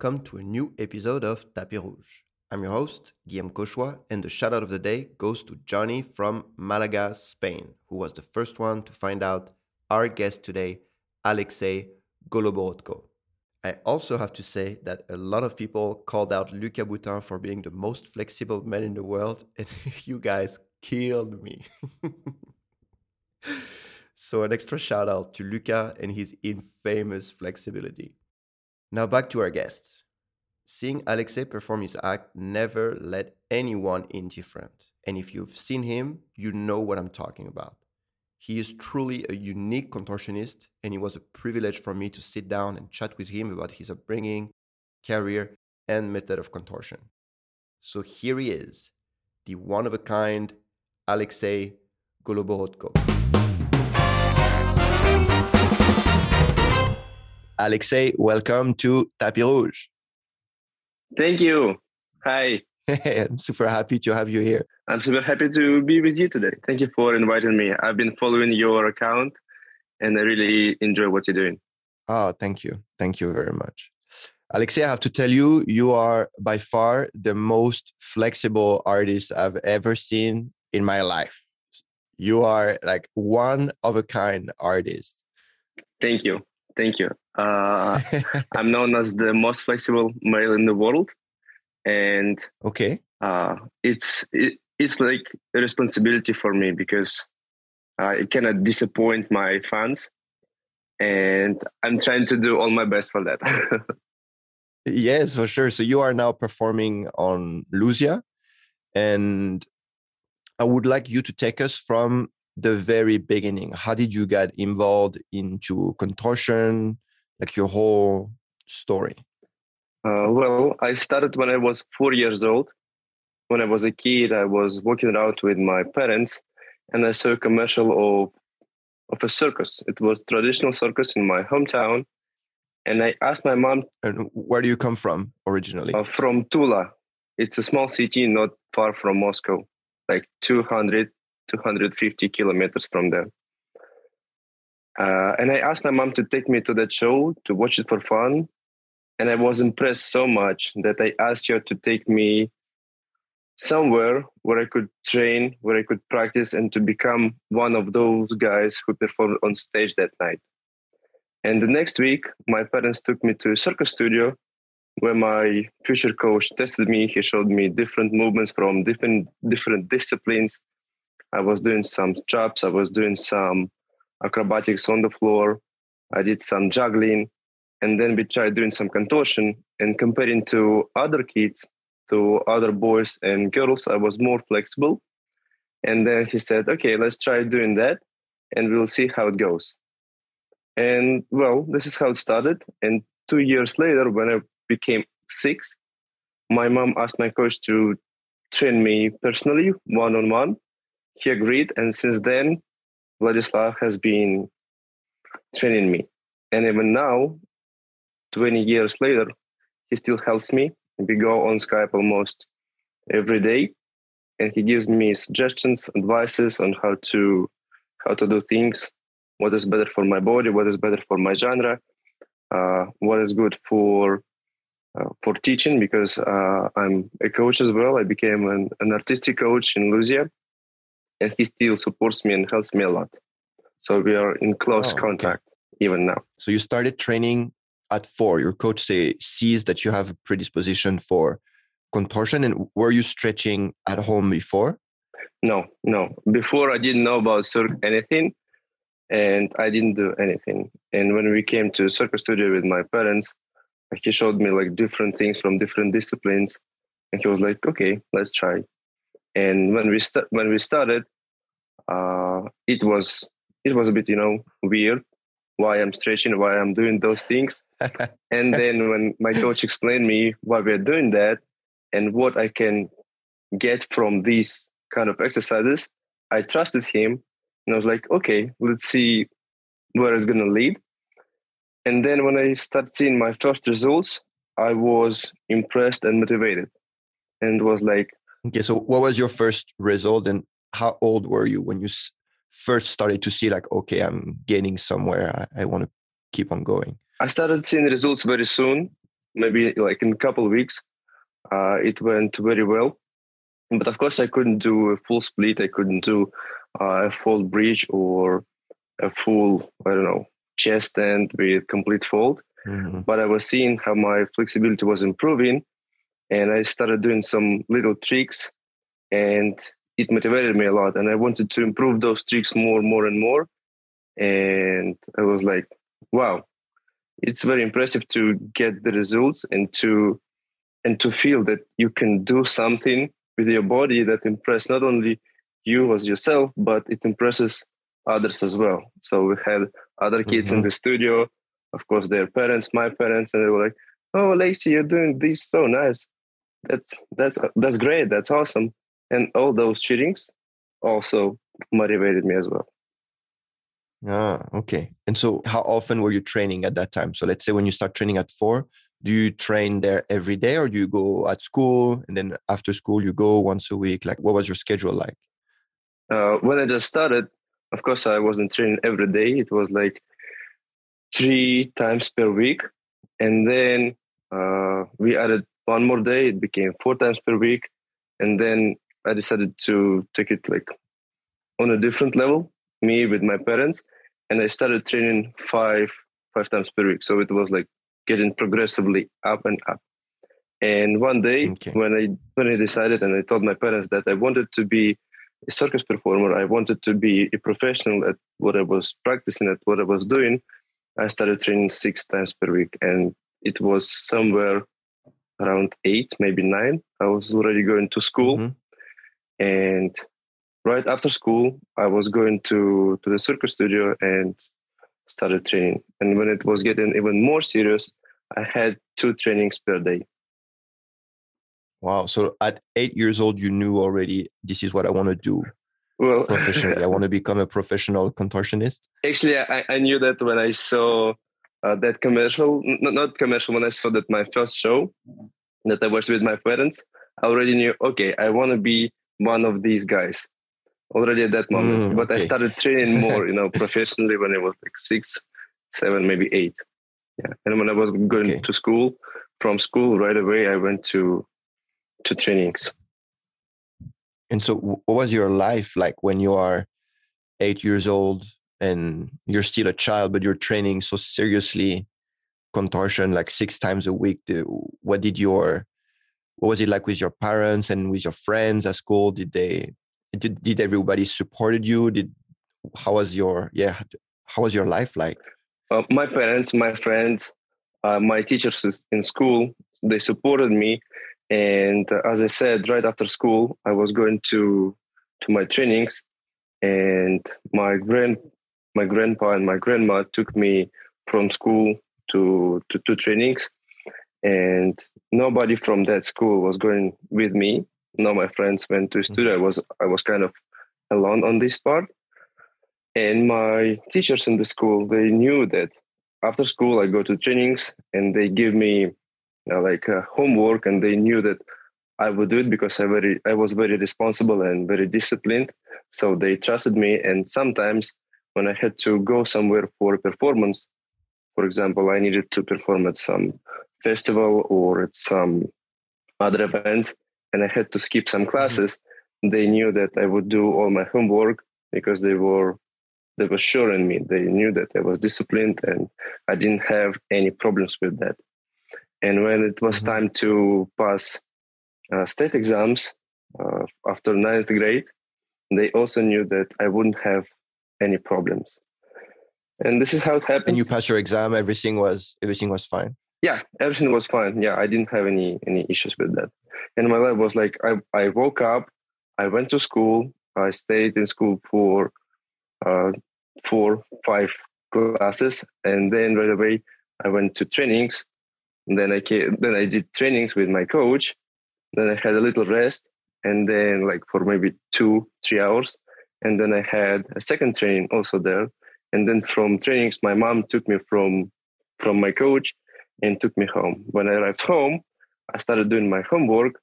welcome to a new episode of Tapis Rouge. I'm your host, Guillaume Cauchois, and the shout out of the day goes to Johnny from Malaga, Spain, who was the first one to find out our guest today, Aleksei Goloborodko. I also have to say that a lot of people called out Luca Boutin for being the most flexible man in the world, and you guys killed me. so, an extra shout out to Luca and his infamous flexibility. Now, back to our guest. Seeing Aleksei perform his act never let anyone indifferent. And if you've seen him, you know what I'm talking about. He is truly a unique contortionist, and it was a privilege for me to sit down and chat with him about his upbringing, career, and method of contortion. So here he is, the one of a kind Aleksei Goloborodko. Aleksei, welcome to Tapis Rouge. Thank you. Hi. I'm super happy to have you here. I'm super happy to be with you today. Thank you for inviting me. I've been following your account and I really enjoy what you're doing. Oh, thank you. Thank you very much. Aleksei, I have to tell you, you are by far the most flexible artist I've ever seen in my life. You are like one of a kind artist. Thank you. Thank you. Uh, I'm known as the most flexible male in the world, and okay, uh, it's it, it's like a responsibility for me because I cannot disappoint my fans, and I'm trying to do all my best for that. yes, for sure. So you are now performing on Luzia, and I would like you to take us from the very beginning. How did you get involved into contortion? Like your whole story. Uh, well, I started when I was four years old. When I was a kid, I was walking around with my parents, and I saw a commercial of of a circus. It was traditional circus in my hometown, and I asked my mom. And where do you come from originally? Uh, from Tula. It's a small city not far from Moscow, like 200, 250 kilometers from there. Uh, and I asked my mom to take me to that show to watch it for fun. And I was impressed so much that I asked her to take me somewhere where I could train, where I could practice, and to become one of those guys who performed on stage that night. And the next week, my parents took me to a circus studio where my future coach tested me. He showed me different movements from different different disciplines. I was doing some chops, I was doing some acrobatics on the floor, I did some juggling, and then we tried doing some contortion. And comparing to other kids, to other boys and girls, I was more flexible. And then he said, okay, let's try doing that and we'll see how it goes. And well, this is how it started. And two years later, when I became six, my mom asked my coach to train me personally, one on one. He agreed. And since then, Vladislav has been training me. And even now, 20 years later, he still helps me. We go on Skype almost every day, and he gives me suggestions, advices on how to how to do things, what is better for my body, what is better for my genre, uh, what is good for uh, for teaching because uh, I'm a coach as well. I became an, an artistic coach in Luzia, and he still supports me and helps me a lot. So we are in close oh, contact okay. even now. So you started training at four. Your coach say sees that you have a predisposition for contortion. And were you stretching at home before? No, no. Before I didn't know about anything, and I didn't do anything. And when we came to circus studio with my parents, he showed me like different things from different disciplines, and he was like, "Okay, let's try." And when we st- when we started, uh, it was it was a bit you know weird why I'm stretching, why I'm doing those things. and then when my coach explained me why we're doing that and what I can get from these kind of exercises, I trusted him and I was like, okay, let's see where it's gonna lead. And then when I started seeing my first results, I was impressed and motivated. And was like, okay, so what was your first result and how old were you when you first started to see like okay i'm getting somewhere i, I want to keep on going i started seeing results very soon maybe like in a couple of weeks, uh, it went very well. But of course, I couldn't do a full split. I couldn't do uh, a full bridge or a full, I don't know, chest stand with complete fold. Mm-hmm. But I was seeing how my flexibility was improving, and I started doing some little tricks, and it motivated me a lot. And I wanted to improve those tricks more, more, and more. And I was like, wow, it's very impressive to get the results and to and to feel that you can do something with your body that impress not only you as yourself, but it impresses others as well. So we had other kids mm-hmm. in the studio, of course, their parents, my parents, and they were like, "Oh, Lacey, you're doing this so nice. That's that's that's great. That's awesome." And all those cheatings also motivated me as well. Ah, okay. And so, how often were you training at that time? So, let's say when you start training at four, do you train there every day, or do you go at school and then after school you go once a week? Like, what was your schedule like? Uh, when I just started, of course, I wasn't training every day. It was like three times per week, and then uh, we added one more day. It became four times per week, and then I decided to take it like on a different level. Me with my parents, and I started training five five times per week. So it was like getting progressively up and up. And one day okay. when I when I decided and I told my parents that I wanted to be a circus performer, I wanted to be a professional at what I was practicing, at what I was doing, I started training six times per week. And it was somewhere around eight, maybe nine. I was already going to school. Mm-hmm. And right after school, I was going to, to the circus studio and started training. And when it was getting even more serious, I had two trainings per day. Wow. So at eight years old, you knew already this is what I want to do. Well, professionally, I want to become a professional contortionist. Actually, I, I knew that when I saw uh, that commercial, not, not commercial, when I saw that my first show that I was with my parents, I already knew, okay, I want to be one of these guys already at that moment. Mm, but I started training more, you know, professionally when I was like six, seven, maybe eight. Yeah. And when I was going okay. to school, from school right away, I went to to trainings. And so, what was your life like when you are eight years old and you're still a child, but you're training so seriously, contortion like six times a week? What did your what was it like with your parents and with your friends at school? Did they did did everybody supported you? Did how was your yeah how was your life like? Uh, my parents, my friends, uh, my teachers in school, they supported me and uh, as I said, right after school, I was going to to my trainings, and my grand my grandpa and my grandma took me from school to to, to trainings, and nobody from that school was going with me. No, my friends went to studio. I was I was kind of alone on this part, and my teachers in the school they knew that after school I go to trainings and they give me uh, like uh, homework, and they knew that I would do it because I very I was very responsible and very disciplined. So they trusted me. And sometimes when I had to go somewhere for a performance, for example, I needed to perform at some festival or at some other events, and I had to skip some mm-hmm. classes. Mm-hmm. They knew that I would do all my homework because they were they were sure in me. They knew that I was disciplined and I didn't have any problems with that. And when it was mm-hmm. time to pass uh, state exams uh, after ninth grade, they also knew that I wouldn't have any problems. And this is how it happened. And you passed your exam. Everything was everything was fine. Yeah, everything was fine. Yeah, I didn't have any any issues with that. And my life was like I I woke up, I went to school, I stayed in school for uh, four five classes, and then right away I went to trainings and then I came, then I did trainings with my coach. Then I had a little rest, and then like for maybe two, three hours, and then I had a second training also there. And then from trainings, my mom took me from from my coach and took me home. When I arrived home, I started doing my homework,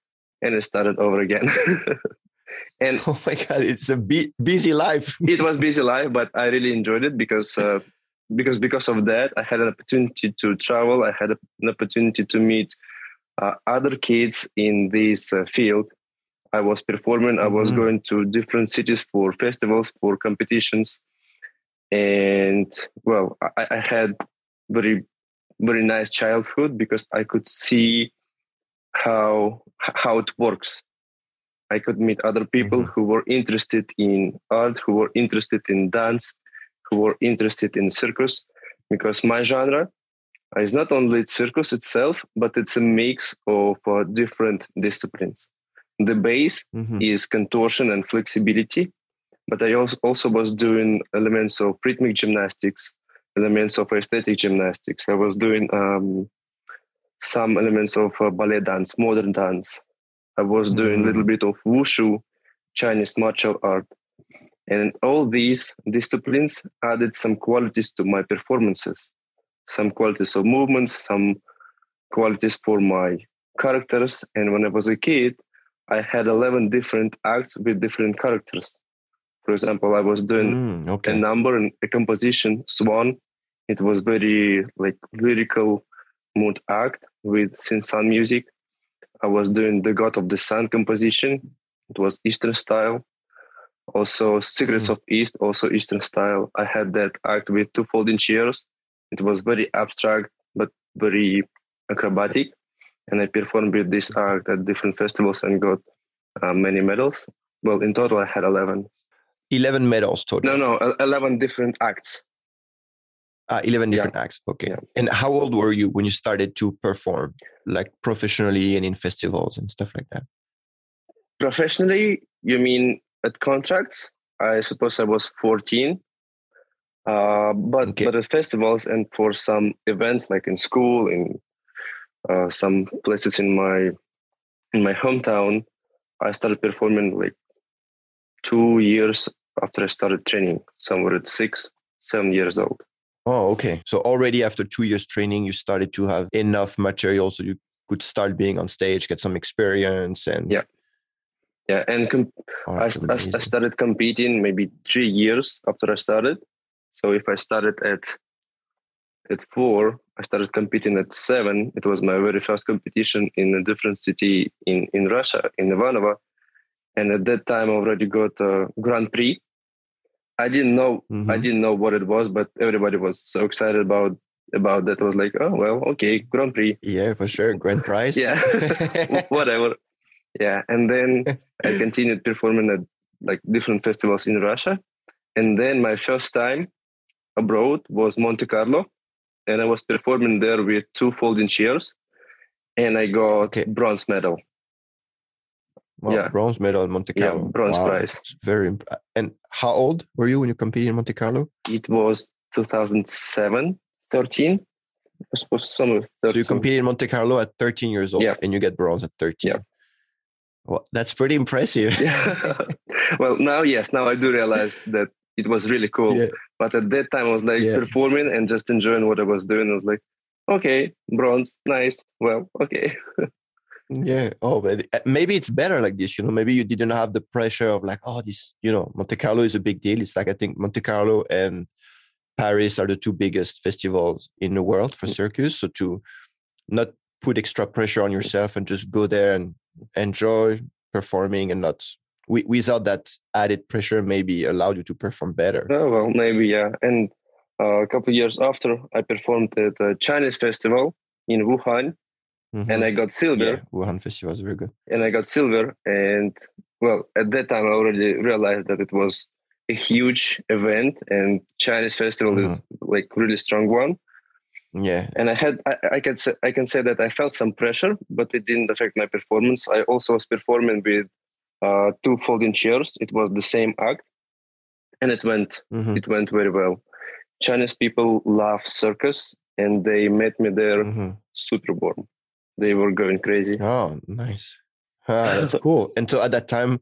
and I started over again. and oh my god, it's a busy life. it was busy life, but I really enjoyed it because uh, because because of that, I had an opportunity to travel. I had an opportunity to meet uh, other kids in this uh, field. I was performing. I was mm-hmm. going to different cities for festivals, for competitions, and well, I, I had very very nice childhood because I could see how how it works. I could meet other people mm-hmm. who were interested in art, who were interested in dance, who were interested in circus, because my genre is not only circus itself, but it's a mix of uh, different disciplines. The base mm-hmm. is contortion and flexibility, but I also, was doing elements of rhythmic gymnastics, elements of aesthetic gymnastics. I was doing um, some elements of uh, ballet dance, modern dance. I was mm-hmm. doing a little bit of wushu, Chinese martial art. And all these disciplines added some qualities to my performances, some qualities of movements, some qualities for my characters. And when I was a kid, I had 11 different acts with different characters. For example, I was doing mm, okay. a number and a composition, Swan. It was very like lyrical mood act with synth music. I was doing the God of the Sun composition. It was Eastern style. Also, Secrets mm. of East, also Eastern style. I had that act with two folding chairs. It was very abstract but very acrobatic, and I performed with this act at different festivals and got uh, many medals. Well, in total, I had eleven. 11 medals total? No, no, 11 different acts. Uh, 11 different yeah. acts. Okay. Yeah. And how old were you when you started to perform, like professionally and in festivals and stuff like that? Professionally, you mean at contracts? I suppose I was 14. Uh, but okay. but at festivals and for some events like in school, in uh, some places in my in my hometown, I started performing like two years after I started training, somewhere at six, seven years old. Oh, okay. So already after two years training, you started to have enough material so you could start being on stage, get some experience, and yeah, yeah. And com- oh, I, I, I started competing maybe three years after I started. So if I started at at four, I started competing at seven. It was my very first competition in a different city in in Russia, in Ivanovo and at that time I already got a Grand Prix. I didn't know mm-hmm. I didn't know what it was, but everybody was so excited about about that. I was like, oh well, okay, Grand Prix. Yeah, for sure, Grand Prize. yeah, whatever. Yeah, and then I continued performing at like different festivals in Russia, and then my first time abroad was Monte Carlo, and I was performing there with two folding chairs, and I got okay. bronze medal. Wow, yeah. bronze medal in Monte Carlo. Yeah, bronze wow. prize. It's very imp- and how old were you when you competed in Monte Carlo? It was 2007, 13. I suppose somewhere 13. So you competed in Monte Carlo at 13 years old yeah. and you get bronze at 13. Yeah. Well, that's pretty impressive. yeah. well, now, yes, now I do realize that it was really cool. Yeah. But at that time, I was like yeah. performing and just enjoying what I was doing. I was like, okay, bronze, nice. Well, okay. yeah oh but uh, maybe it's better like this you know maybe you didn't have the pressure of like oh this you know monte carlo is a big deal it's like i think monte carlo and paris are the two biggest festivals in the world for mm. circus so to not put extra pressure on yourself and just go there and enjoy performing and not without that added pressure maybe allowed you to perform better oh well maybe yeah and uh, a couple years after i performed at a chinese festival in wuhan mm-hmm. and I got silver. Yeah, Wuhan Festival was very good. And I got silver, and well, at that time I already realized that it was a huge event, and Chinese festival mm-hmm. is like really strong one. Yeah, and I had I, I can say I can say that I felt some pressure, but it didn't affect my performance. I also was performing with uh, two folding chairs. It was the same act, and it went mm-hmm. it went very well. Chinese people love circus, and they met me there mm-hmm. super warm they were going crazy. Oh, nice. Ah, that's cool. And so at that time,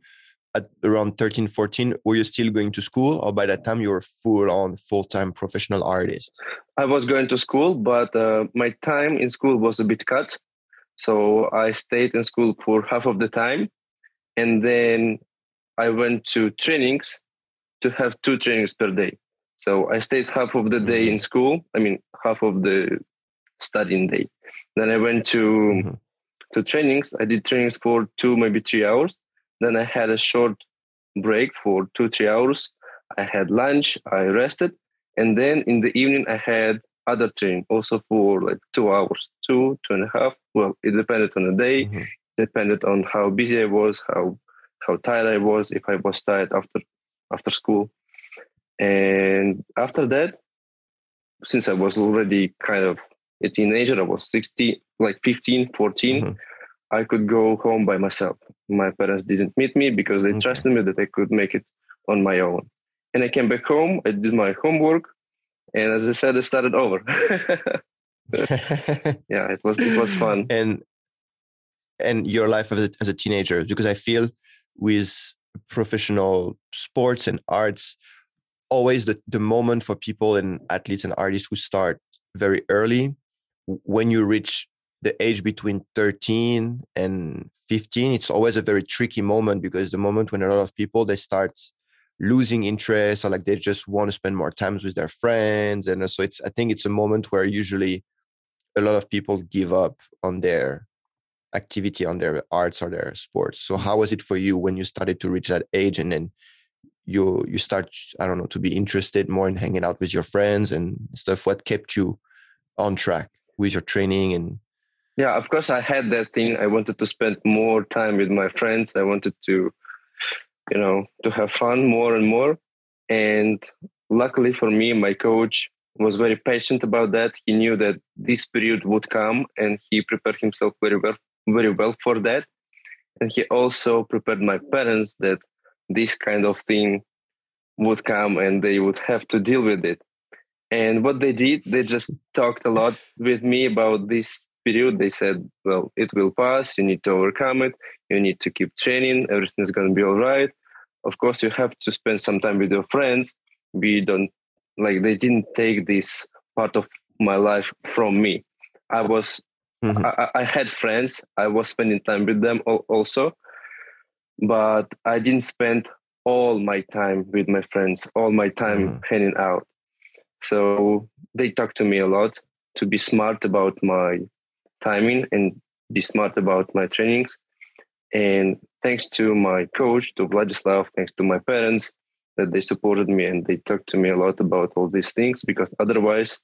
at around 13, 14, were you still going to school or by that time you were full on full-time professional artist? I was going to school, but uh, my time in school was a bit cut. So I stayed in school for half of the time. And then I went to trainings to have two trainings per day. So I stayed half of the day in school. I mean, half of the studying day. Then I went to Mhm. to trainings. I did trainings for two, maybe three hours. Then I had a short break for two, three hours. I had lunch. I rested, and then in the evening I had other training also for like two hours, two, two and a half. Well, it depended on the day Mhm. Depended on how busy I was, how how tired I was, if I was tired after after school. And after that, since I was already kind of a teenager, I was 16, like 15, 14, Mhm. I could go home by myself. My parents didn't meet me because they Okay. trusted me that I could make it on my own. And I came back home, I did my homework, and as I said, I started over. yeah, it was it was fun. and and your life as a, as a teenager because i feel with professional sports and arts always the, the moment for people and athletes and artists who start very early when you reach the age between 13 and 15 it's always a very tricky moment because the moment when a lot of people they start losing interest or like they just want to spend more times with their friends and uh, so it's i think it's a moment where usually a lot of people give up on their activity on their arts or their sports. So how was it for you when you started to reach that age and then you you start i don't know to be interested more in hanging out with your friends and stuff? What kept you on track with your training and yeah of course i had that thing. I wanted to spend more time with my friends. I wanted to you know to have fun more and more. And luckily for me my coach was very patient about that. He knew that this period would come and he prepared himself very well very well for that. And he also prepared my parents that this kind of thing would come and they would have to deal with it. And what they did they just talked a lot with me about this period. They said well it will pass. You need to overcome it. You need to keep training. Everything's going to be all right. Of course you have to spend some time with your friends. We don't like they didn't take this part of my life from me. I was Mhm. I, I had friends i was spending time with them also but i didn't spend all my time with my friends all my time Mhm. hanging out so they talked to me a lot to be smart about my timing and be smart about my trainings. And thanks to my coach, to Vladislav, thanks to my parents, that they supported me and they talked to me a lot about all these things because otherwise,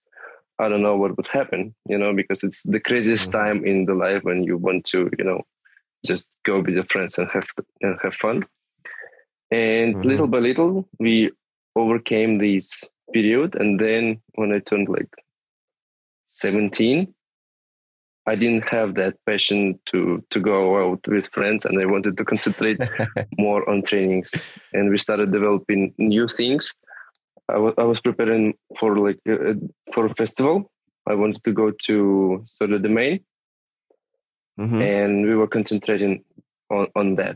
I don't know what would happen, you know, because it's the craziest Mhm. time in the life when you want to, you know, just go with your friends and have and have fun. And Mhm. little by little, we overcame this period. And then when I turned like 17, I didn't have that passion to to go out with friends, and I wanted to concentrate more on trainings. And we started developing new things. I wa- I was preparing for like uh, for a festival. I wanted to go to Cirque de Demain, Mhm. and we were concentrating on, on that.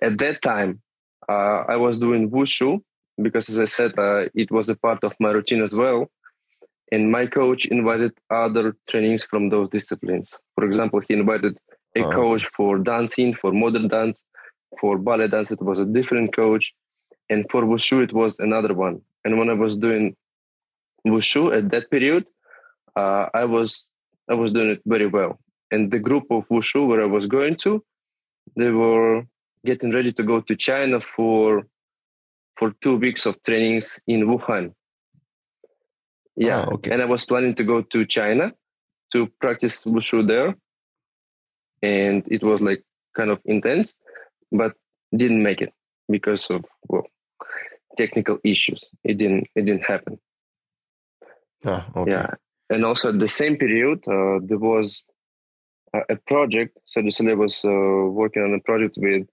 At that time, uh, I was doing wushu because, as I said, uh, it was a part of my routine as well. And my coach invited other trainings from those disciplines. For example, he invited a Oh. coach for dancing, for modern dance, for ballet dance. It was a different coach, and for wushu, it was another one. And when I was doing wushu at that period, uh, I was I was doing it very well and the group of wushu where I was going to, they were getting ready to go to China for for two weeks of trainings in Wuhan. Yeah, Ah, okay. and I was planning to go to China to practice wushu there, and it was like kind of intense, but didn't make it because of well technical issues. It didn't it didn't happen. Ah, okay. Yeah, and also at the same period, uh, there was a, a project. So Soleil was uh, working on a project with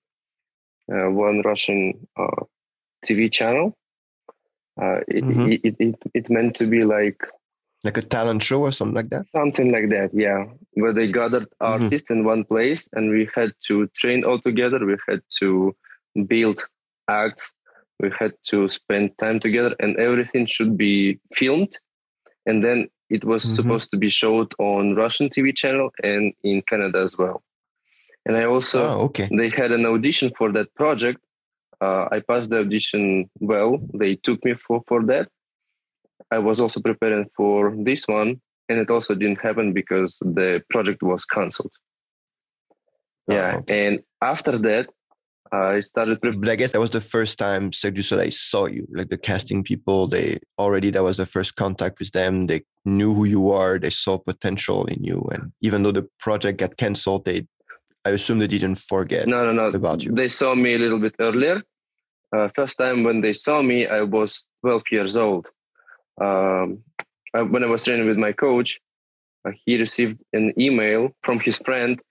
uh, one Russian uh, TV channel. Uh, it, Mhm. it, it, it, it meant to be like Like a talent show or something like that. something like that, yeah, where they gathered artists in one place and we had to train all together. We had to build acts. We had to spend time together, and everything should be filmed. And then it was Mhm. supposed to be showed on Russian TV channel and in Canada as well. And I also oh, okay. they had an audition for that project. Uh, I passed the audition well. They took me for, for that. I was also preparing for this one, and it also didn't happen because the project was cancelled. Oh, Yeah, okay. and after that, I started. Pre- But I guess that was the first time Cirque du Soleil saw you, like the casting people. They already that was the first contact with them. They knew who you are. They saw potential in you, and even though the project got cancelled, they, I assume they didn't forget. no, no, no. about you. They saw me a little bit earlier. Uh, first time when they saw me, I was 12 years old. Um, I, when I was training with my coach, uh, he received an email from his friend,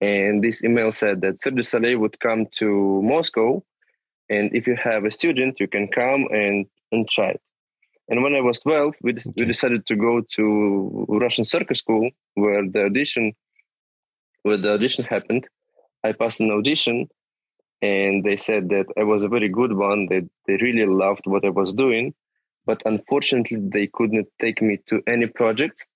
and this email said that du Soleil would come to Moscow, and if you have a student, you can come and and try it. And when I was 12, we, des- we decided to go to Russian circus school where the audition where the audition happened. I passed an audition and they said that I was a very good one, that they really loved what I was doing. But unfortunately, they couldn't take me to any projects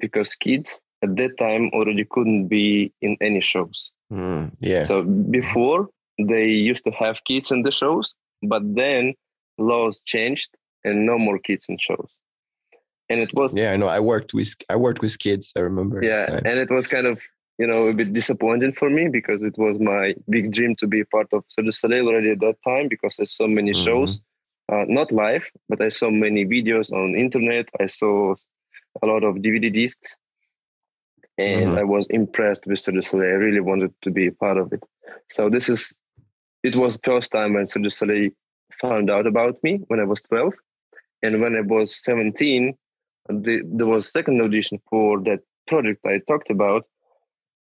because kids at that time already couldn't be in any shows. Mm, yeah. So before they used to have kids in the shows, but then laws changed and no more kids in shows. And it was yeah, I know. I worked with I worked with kids. I remember. yeah, and it was kind of you know a bit disappointing for me because it was my big dream to be part of Cirque du Soleil already at that time because there's so many Mhm. shows, uh, not live, but I saw many videos on internet. I saw a lot of DVD discs, and Mhm. I was impressed with Cirque du Soleil. I really wanted to be a part of it. So this is it was the first time when Cirque du Soleil found out about me when I was 12, and when I was 17, the, there was second audition for that project I talked about,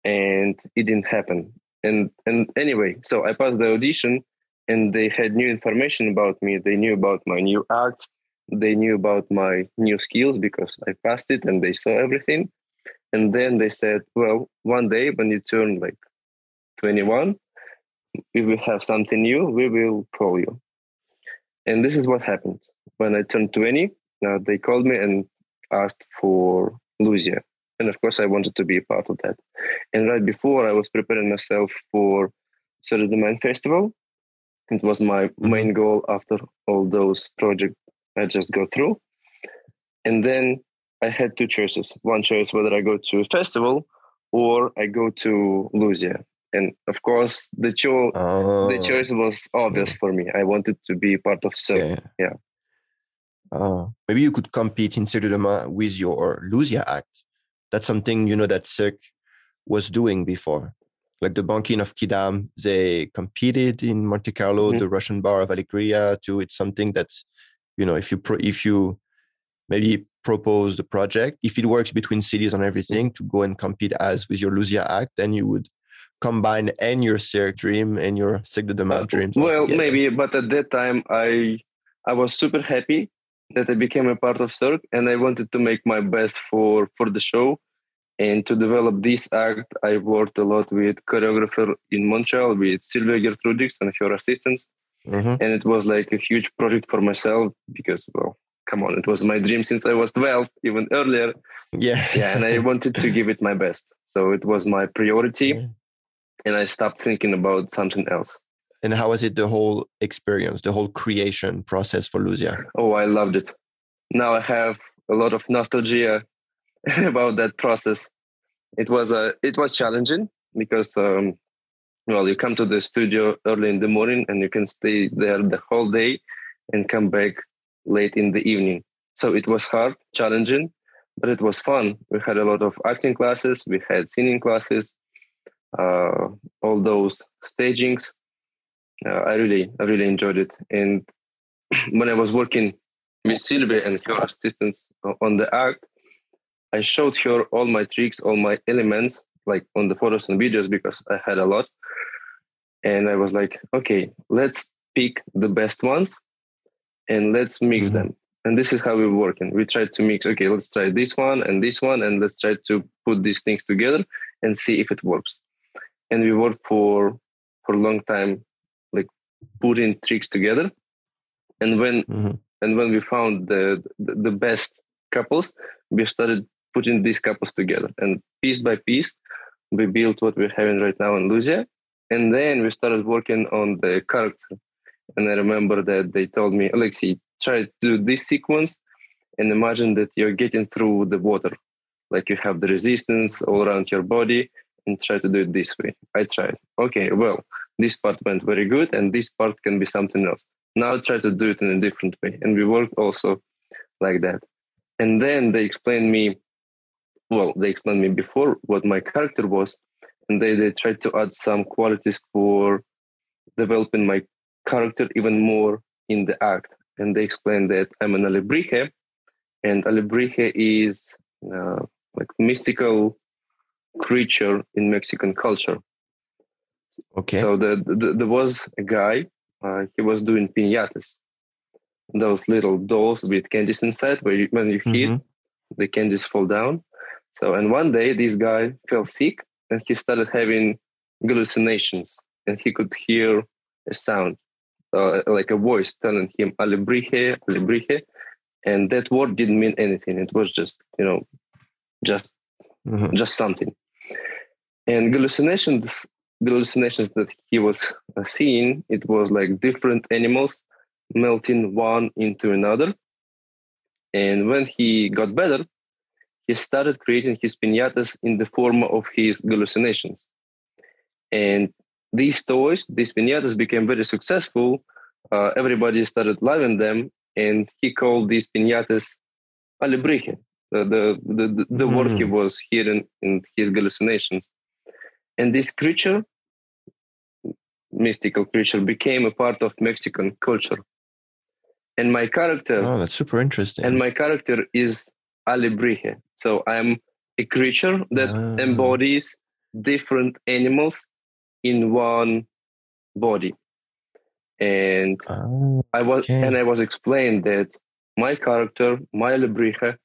and it didn't happen. And and anyway, so I passed the audition, and they had new information about me. They knew about my new act. They knew about my new skills because I passed it, and they saw everything. And then they said, "Well, one day when you turn like 21, we will have something new. We will call you." And this is what happened when I turned 20. Now they called me and asked for Luzia. And of course, I wanted to be a part of that. And right before, I was preparing myself for Cirque de Demain Festival. It was my Mhm. main goal after all those projects I just go through. And then I had two choices. One choice whether I go to a festival or I go to Luzia. And of course, the, cho- Oh, the choice was obvious for me. I wanted to be part of Cirque. yeah. yeah. Oh, maybe you could compete in Cirque de Demain with your Luzia act. That's something you know that Cirque was doing before. Like the Banquine of Quidam, they competed in Monte Carlo, Mhm. the Russian Bar of Alegria too. It's something that's, you know, if you pro- if you maybe propose the project, if it works between cities and everything, to go and compete as with your Luzia act, then you would combine and your Cirque dream and your Cirque de Demain Uh, dreams. well, altogether. maybe, but at that time, I I was super happy that I became a part of Cirque, and I wanted to make my best for for the show. And to develop this act, I worked a lot with choreographer in Montreal with Sylvia Gertrudix and her assistants, Mhm. and it was like a huge project for myself because, well, come on, it was my dream since I was 12, even earlier. Yeah. Yeah, and I wanted to give it my best, so it was my priority, Yeah. and I stopped thinking about something else. And how was it the whole experience, the whole creation process for Luzia? Oh, I loved it. Now I have a lot of nostalgia about that process. It was a it was challenging because um, well, you come to the studio early in the morning and you can stay there the whole day and come back late in the evening. So it was hard, challenging, but it was fun. We had a lot of acting classes, we had singing classes, uh, all those stagings. Uh, I really, I really enjoyed it. And when I was working with Sylvia and her assistants on the act, I showed her all my tricks, all my elements, like on the photos and videos, because I had a lot. And I was like, okay, let's pick the best ones and let's mix Mhm. them. And this is how we're working. We try to mix, okay, let's try this one and this one, and let's try to put these things together and see if it works. And we worked for for a long time, like putting tricks together. And when Mhm. and when we found the, the the best couples, we started putting these couples together. And piece by piece, we built what we're having right now in Luzia. And then we started working on the character. And I remember that they told me, Aleksei, try to do this sequence and imagine that you're getting through the water. Like you have the resistance all around your body and try to do it this way. I tried. Okay, well, this part went very good and this part can be something else. Now try to do it in a different way. And we worked also like that. And then they explained me, well, they explained me before what my character was. And they, they tried to add some qualities for developing my character even more in the act. And they explained that I'm an alebrije, and alebrije is uh, like mystical creature in Mexican culture. Okay. So the, the, there was a guy, uh, he was doing piñatas, those little dolls with candies inside, where you, when you hit, Mhm. the candies fall down. So, and one day this guy fell sick and he started having hallucinations and he could hear a sound, uh, like a voice telling him alebrije, alebrije. And that word didn't mean anything. It was just, you know, just Mhm. just something. And hallucinations, the hallucinations that he was uh, seeing, it was like different animals melting one into another. And when he got better, he started creating his piñatas in the form of his hallucinations. And these toys, these piñatas became very successful. Uh, everybody started loving them. And he called these piñatas alebrije, the, the, the, the, the word he Mm. was hearing in his hallucinations. And this creature, mystical creature, became a part of Mexican culture. And my character, Oh, that's super interesting. and my character is alebrije. So I'm a creature that Ah. embodies different animals in one body. And Ah, I was and I was explained that my character, my alebrije,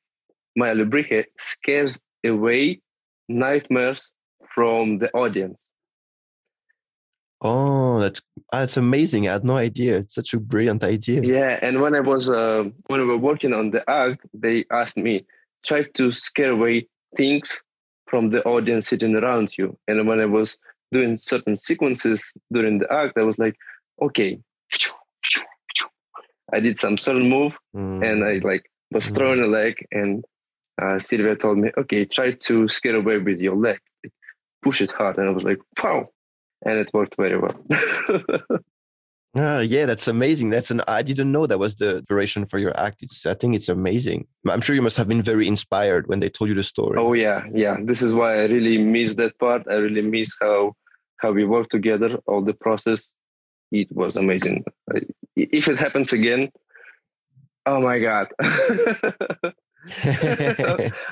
my alebrije scares away nightmares from the audience. oh, that's ah, that's amazing. I had no idea. It's such a brilliant idea. Yeah, and when I was uh, when we were working on the act, they asked me try to scare away things from the audience sitting around you. And when I was doing certain sequences during the act, I was like, okay, I did some certain move, Mm. and I like was Mm. throwing a leg, and uh, Sylvia told me, okay, try to scare away with your leg, push it hard, and I was like, wow, and it worked very well. Ah, yeah, that's amazing. That's an I didn't know that was the duration for your act. It's I think it's amazing. I'm sure you must have been very inspired when they told you the story. Oh yeah, yeah. This is why I really miss that part. I really miss how how we worked together, all the process. It was amazing. If it happens again, oh my god,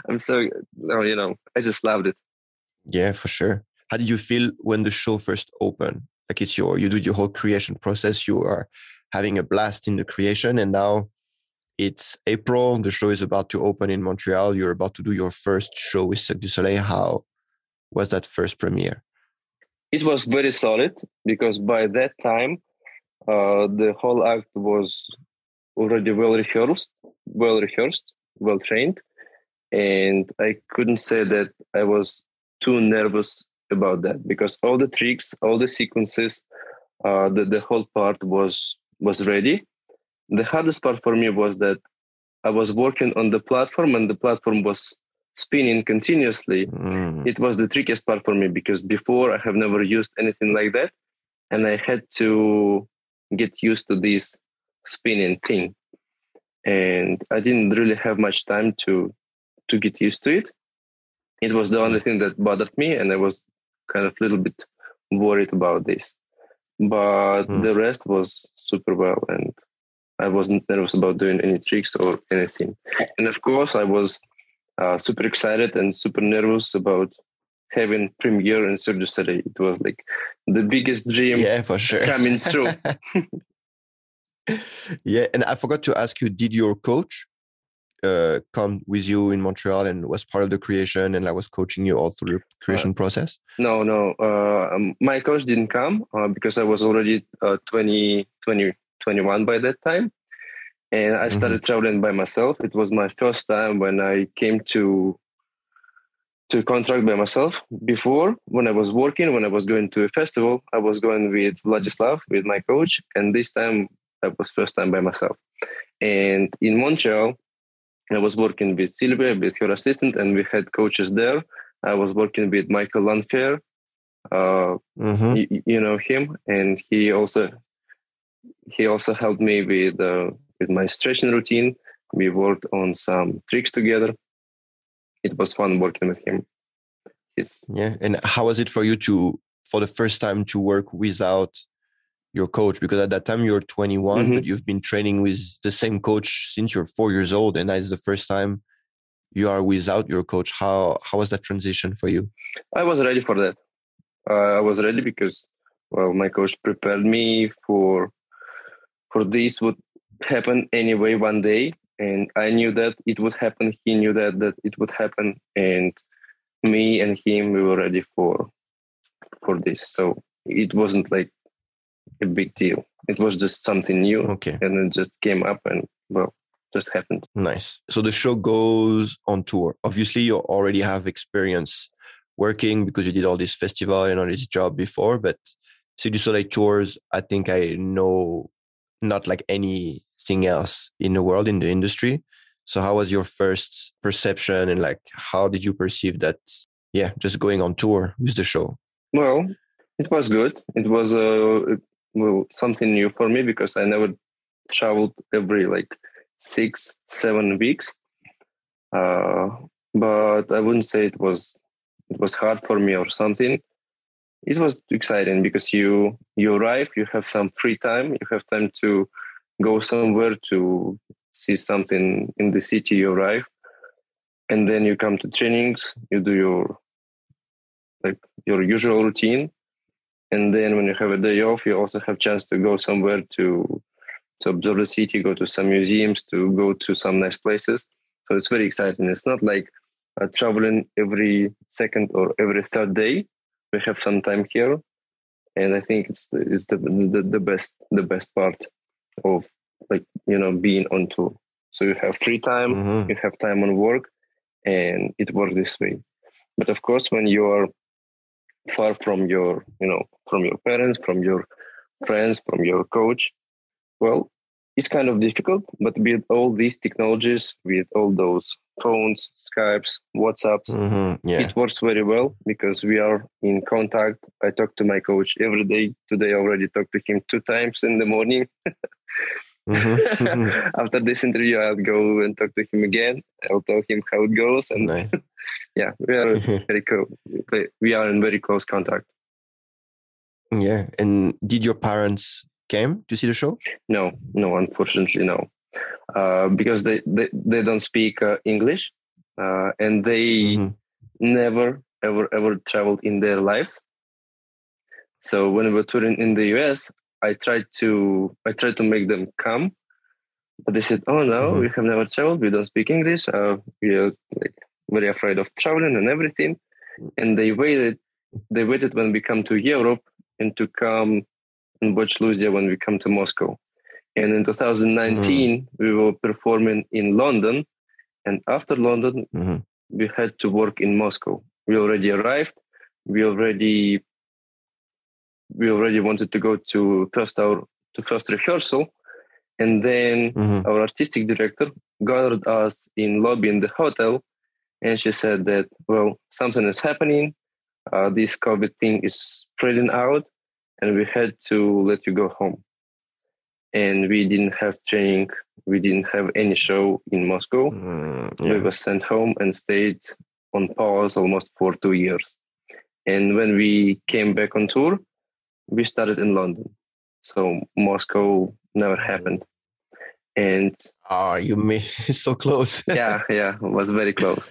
I'm so no, you know, I just loved it. yeah, for sure. How did you feel when the show first opened? Like it's your you do your whole creation process. You are having a blast in the creation, and now it's April. The show is about to open in Montreal. You're about to do your first show with Cirque du Soleil. How was that first premiere? It was very solid because by that time, uh, the whole act was already well rehearsed, well rehearsed, well trained, and I couldn't say that I was too nervous about that because all the tricks, all the sequences, uh, the the whole part was was ready. The hardest part for me was that I was working on the platform and the platform was spinning continuously Mm. it was the trickiest part for me because before I have never used anything like that, and I had to get used to this spinning thing, and I didn't really have much time to to get used to it. It was the only thing that bothered me, and I was kind of a little bit worried about this. But Hmm. the rest was super well, and I wasn't nervous about doing any tricks or anything. And of course, I was uh, super excited and super nervous about having premiere in Cirque du Soleil. It was like the biggest dream Yeah, for sure. coming true. yeah, and I forgot to ask you: Did your coach uh, come with you in Montreal and was part of the creation and I was coaching you all through the creation process? no, no, uh, um, my coach didn't come uh, because I was already uh, 20, 20, 21 by that time. And I started traveling by myself. It was my first time when I came to to contract by myself. Before, when I was working, when I was going to a festival, I was going with Vladislav, with my coach, and this time that was first time by myself. And in Montreal, I was working with Sylvia, with her assistant, and we had coaches there. I was working with Michael Lanfair. Uh, Mhm. you, you know him, and he also he also helped me with uh, with my stretching routine. We worked on some tricks together. It was fun working with him. He's Yeah. And how was it for you to, for the first time, to work without your coach? Because at that time you're 21, Mhm. but you've been training with the same coach since you're four years old, and that is the first time you are without your coach. How how was that transition for you? I was ready for that. Uh, I was ready because, well, my coach prepared me for for this would happen anyway one day, and I knew that it would happen. He knew that that it would happen, and me and him we were ready for for this. So it wasn't like a big deal. It was just something new, Okay. and it just came up, and well, just happened. Nice. So the show goes on tour. Obviously, you already have experience working because you did all this festival and all this job before, but Cirque du Soleil tours, I think I know not like anything else in the world in the industry. So how was your first perception and like how did you perceive that? Yeah, just going on tour with the show. Well, it was good. It was uh, well something new for me because I never traveled every like six, seven weeks. Uh, but I wouldn't say it was it was hard for me or something. It was exciting because you you arrive, you have some free time, you have time to go somewhere to see something in the city you arrive, and then you come to trainings, you do your like your usual routine and then when you have a day off you also have chance to go somewhere to to observe the city go to some museums to go to some nice places. So it's very exciting. It's not like uh, traveling every second or every third day. We have some time here. And i think it's the, it's the, the the best the best part of like you know being on tour. So you have free time Mhm. you have time on work and it works this way. But of course when you are far from your you know from your parents from your friends from your coach well it's kind of difficult but with all these technologies with all those phones skypes whatsapps Mhm. Yeah. it works very well because we are in contact i talk to my coach every day today i already talked to him two times in the morning Mhm. after this interview i'll go and talk to him again i'll tell him how it goes and nice. yeah we are very co- we are in very close contact yeah. And did your parents came to see the show? no no unfortunately no uh, because they, they they don't speak uh, english uh, and they Mhm. never ever ever traveled in their life so when we were touring in the us i tried to i tried to make them come but they said oh no Mhm. we have never traveled we don't speak english uh, we are like very afraid of traveling and everything and they waited they waited when we come to europe and to come and watch Luzia when we come to Moscow. And in 2019, we were performing in London. And after London, Mhm. we had to work in Moscow. We already arrived. We already we already wanted to go to first our to first rehearsal, and then Mhm. our artistic director gathered us in lobby in the hotel, and she said that well something is happening. Uh, this COVID thing is spreading out, and we had to let you go home. And we didn't have training. We didn't have any show in Moscow Mm, we were sent home and stayed on pause almost for two years. And when we came back on tour, we started in London. So Moscow never happened. And Oh, you made so close. yeah, yeah, it was very close.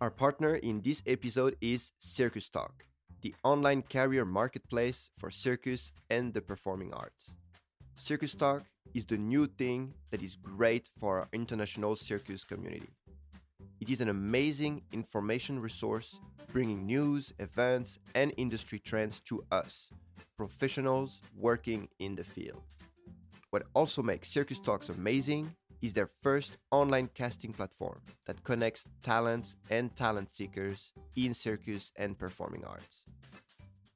Our partner in this episode is Circus Talk, the online carrier marketplace for circus and the performing arts. Circus Talk is the new thing that is great for our international circus community. It is an amazing information resource bringing news, events, and industry trends to us, professionals working in the field. What also makes Circus Talks amazing is their first online casting platform that connects talents and talent seekers in circus and performing arts.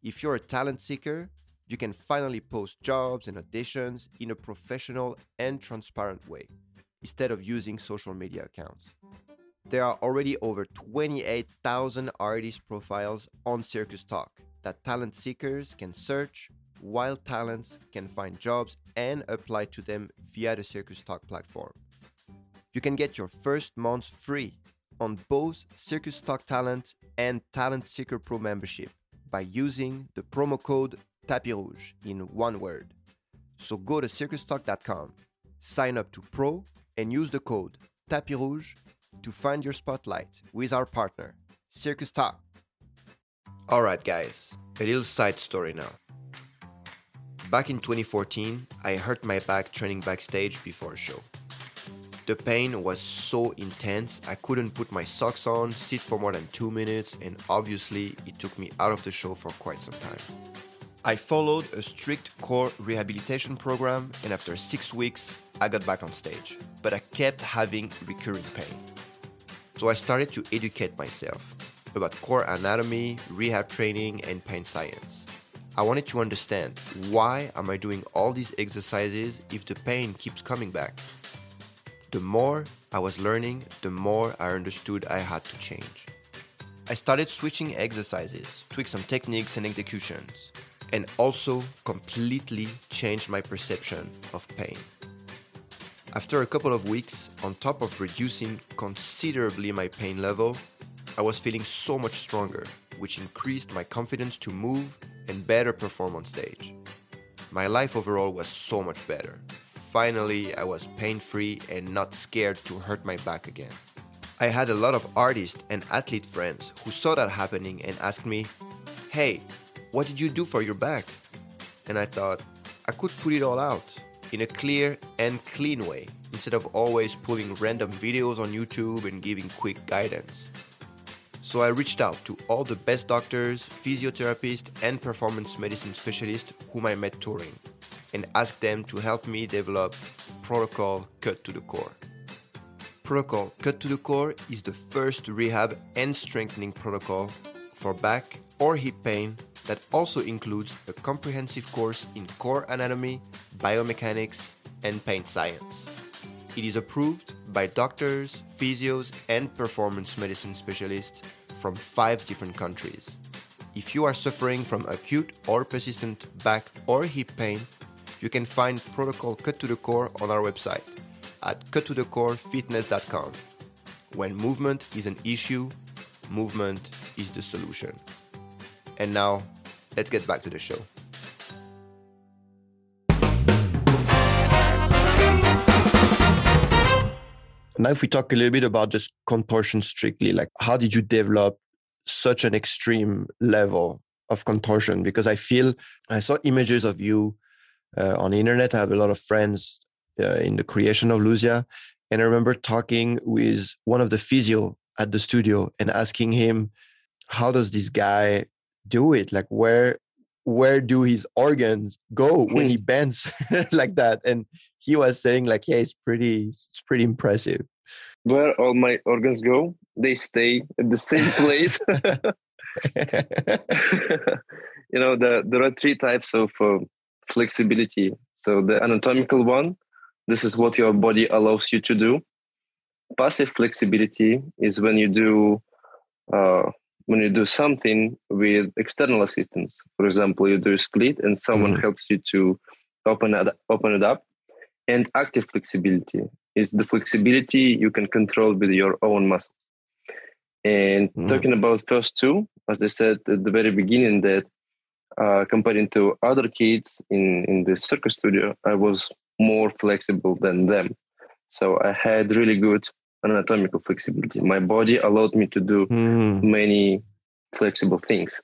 If you're a talent seeker, you can finally post jobs and auditions in a professional and transparent way instead of using social media accounts. There are already over 28,000 artist profiles on Circus Talk that talent seekers can search, while talents can find jobs and apply to them via the Circus Talk platform. You can get your first month free on both Circus Talk Talent and Talent Seeker Pro membership by using the promo code Tapis Rouge in one word. So go to circustalk.com, sign up to Pro, and use the code Tapis Rouge to find your spotlight with our partner, Circus Talk. Alright, guys, a little side story now. Back in 2014, I hurt my back training backstage before a show. The pain was so intense, I couldn't put my socks on, sit for more than two minutes, and obviously, it took me out of the show for quite some time. I followed a strict core rehabilitation program, and after six weeks, I got back on stage. But I kept having recurring pain. So I started to educate myself about core anatomy, rehab training, and pain science. I wanted to understand why am I doing all these exercises if the pain keeps coming back? The more I was learning, the more I understood I had to change. I started switching exercises, tweak some techniques and executions, and also completely changed my perception of pain. After a couple of weeks, on top of reducing considerably my pain level, I was feeling so much stronger, which increased my confidence to move and better perform on stage. My life overall was so much better, finally I was pain free and not scared to hurt my back again. I had a lot of artists and athlete friends who saw that happening and asked me, Hey, what did you do for your back? And I thought, I could put it all out in a clear and clean way instead of always pulling random videos on YouTube and giving quick guidance. So I reached out to all the best doctors, physiotherapists, and performance medicine specialists whom I met touring and asked them to help me develop Protocol Cut to the Core. Protocol Cut to the Core is the first rehab and strengthening protocol for back or hip pain that also includes a comprehensive course in core anatomy, biomechanics, and pain science. It is approved by doctors, physios, and performance medicine specialists from five different countries. If you are suffering from acute or persistent back or hip pain, you can find Protocol Cut to the Core on our website at cuttothecorefitness.com. When movement is an issue, movement is the solution. And now, let's get back to the show. Now, if we talk a little bit about just contortion strictly, like how did you develop such an extreme level of contortion? Because I feel I saw images of you uh, on the internet. I have a lot of friends uh, in the creation of Luzia. And I remember talking with one of the physio at the studio and asking him, how does this guy do it? Like where where do his organs go when he bends like that? And he was saying like, yeah, it's pretty it's pretty impressive. Where all my organs go, they stay at the same place. you know, the, there are three types of uh, flexibility. So the anatomical one, this is what your body allows you to do. Passive flexibility is when you do uh, when you do something with external assistance. For example, you do a split and someone mm-hmm. helps you to open it open it up. And active flexibility is the flexibility you can control with your own muscles. And mm-hmm. talking about first two, as I said at the very beginning, that uh, comparing to other kids in in the circus studio, I was more flexible than them. So I had really good anatomical flexibility. My body allowed me to do mm. many flexible things.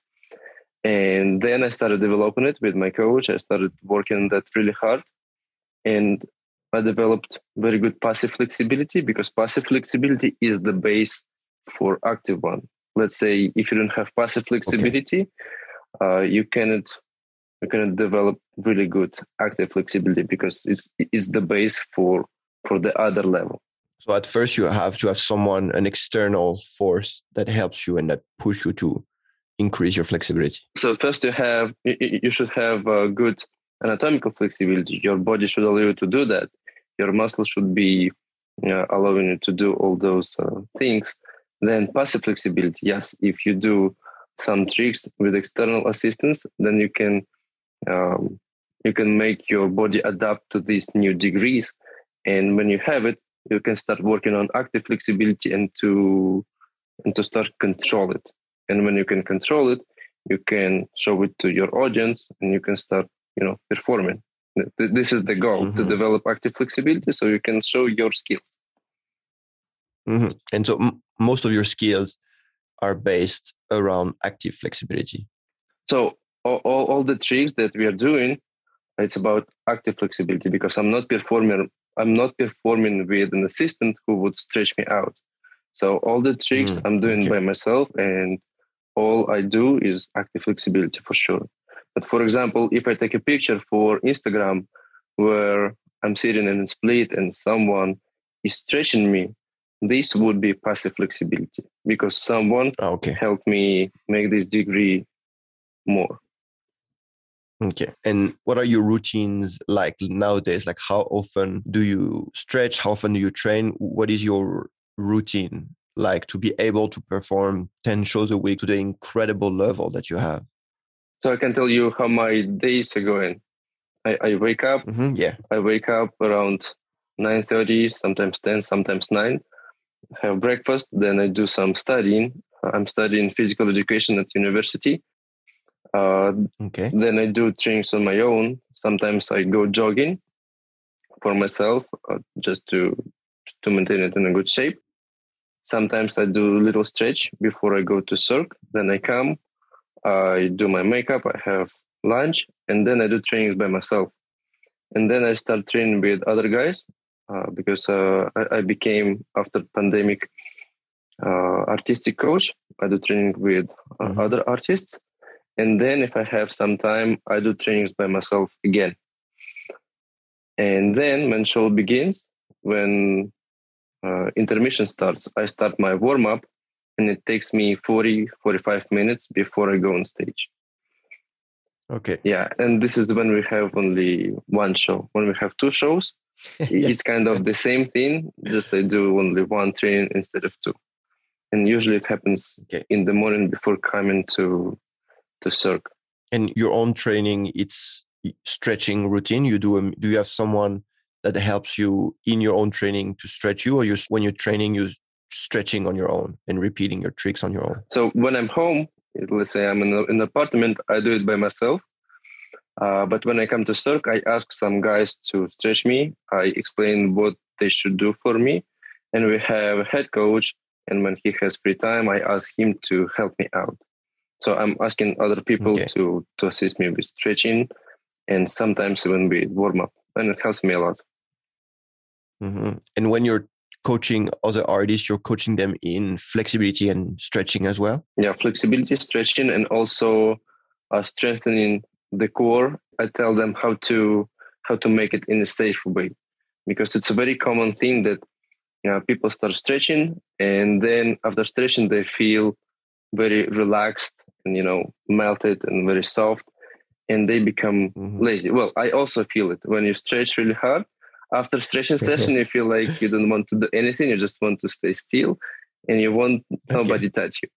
And then I started developing it with my coach. I started working on that really hard. And I developed very good passive flexibility because passive flexibility is the base for active one. Let's say if you don't have passive flexibility, okay uh, you cannot you cannot develop really good active flexibility because it's it's the base for for the other level. So at first you have to have someone, an external force that helps you and that push you to increase your flexibility? So first, you have you should have a good anatomical flexibility. Your body should allow you to do that. Your muscles should be uh, allowing you to do all those uh, things. Then passive flexibility. Yes, if you do some tricks with external assistance, then you can um, you can make your body adapt to these new degrees. And when you have it, you can start working on active flexibility and to and to start control it. And when you can control it, you can show it to your audience and you can start, you know, performing. This is the goal mm-hmm. to develop active flexibility so you can show your skills. Mm-hmm. And so m- most of your skills are based around active flexibility. So all, all, all the tricks that we are doing, it's about active flexibility because I'm not performing I'm not performing with an assistant who would stretch me out. So all the tricks mm, I'm doing okay. by myself and all I do is active flexibility for sure. But for example, if I take a picture for Instagram where I'm sitting in a split and someone is stretching me, this would be passive flexibility because someone okay. helped me make this degree more. Okay. And what are your routines like nowadays? Like, how often do you stretch? How often do you train? What is your routine like to be able to perform 10 shows a week to the incredible level that you have? So I can tell you how my days are going. I, I wake up. Mm-hmm, yeah. I wake up around 9.30, sometimes 10, sometimes 9. Have breakfast. Then I do some studying. I'm studying physical education at university uh, okay. Then I do trainings on my own. Sometimes I go jogging for myself, uh, just to to maintain it in a good shape. Sometimes I do a little stretch before I go to circ. Then I come, I do my makeup, I have lunch, and then I do trainings by myself. And then I start training with other guys uh, because uh, I, I, became after pandemic uh, artistic coach. I do training with uh, mm-hmm. other artists and then if I have some time, I do trainings by myself again. And then when show begins, when uh, intermission starts, I start my warm up and it takes me 40, 45 minutes before I go on stage. Okay. Yeah. And this is when we have only one show. When we have two shows, it's kind of the same thing, just I do only one training instead of two. And usually it happens okay. in the morning before coming to the circ. And your own training, it's stretching routine. You do. Um, do you have someone that helps you in your own training to stretch you, or you when you're training, you stretching on your own and repeating your tricks on your own? So when I'm home, let's say I'm in, a, in an apartment, I do it by myself. Uh, but when I come to circ, I ask some guys to stretch me. I explain what they should do for me, and we have a head coach. And when he has free time, I ask him to help me out. So I'm asking other people okay. to to assist me with stretching, and sometimes even with warm up, and it helps me a lot. Mm-hmm. And when you're coaching other artists, you're coaching them in flexibility and stretching as well. Yeah, flexibility, stretching, and also uh, strengthening the core. I tell them how to how to make it in a safe way, because it's a very common thing that you know, people start stretching, and then after stretching, they feel very relaxed and you know melted and very soft and they become mm-hmm. lazy well i also feel it when you stretch really hard after stretching session you feel like you don't want to do anything you just want to stay still and you want nobody okay. touch you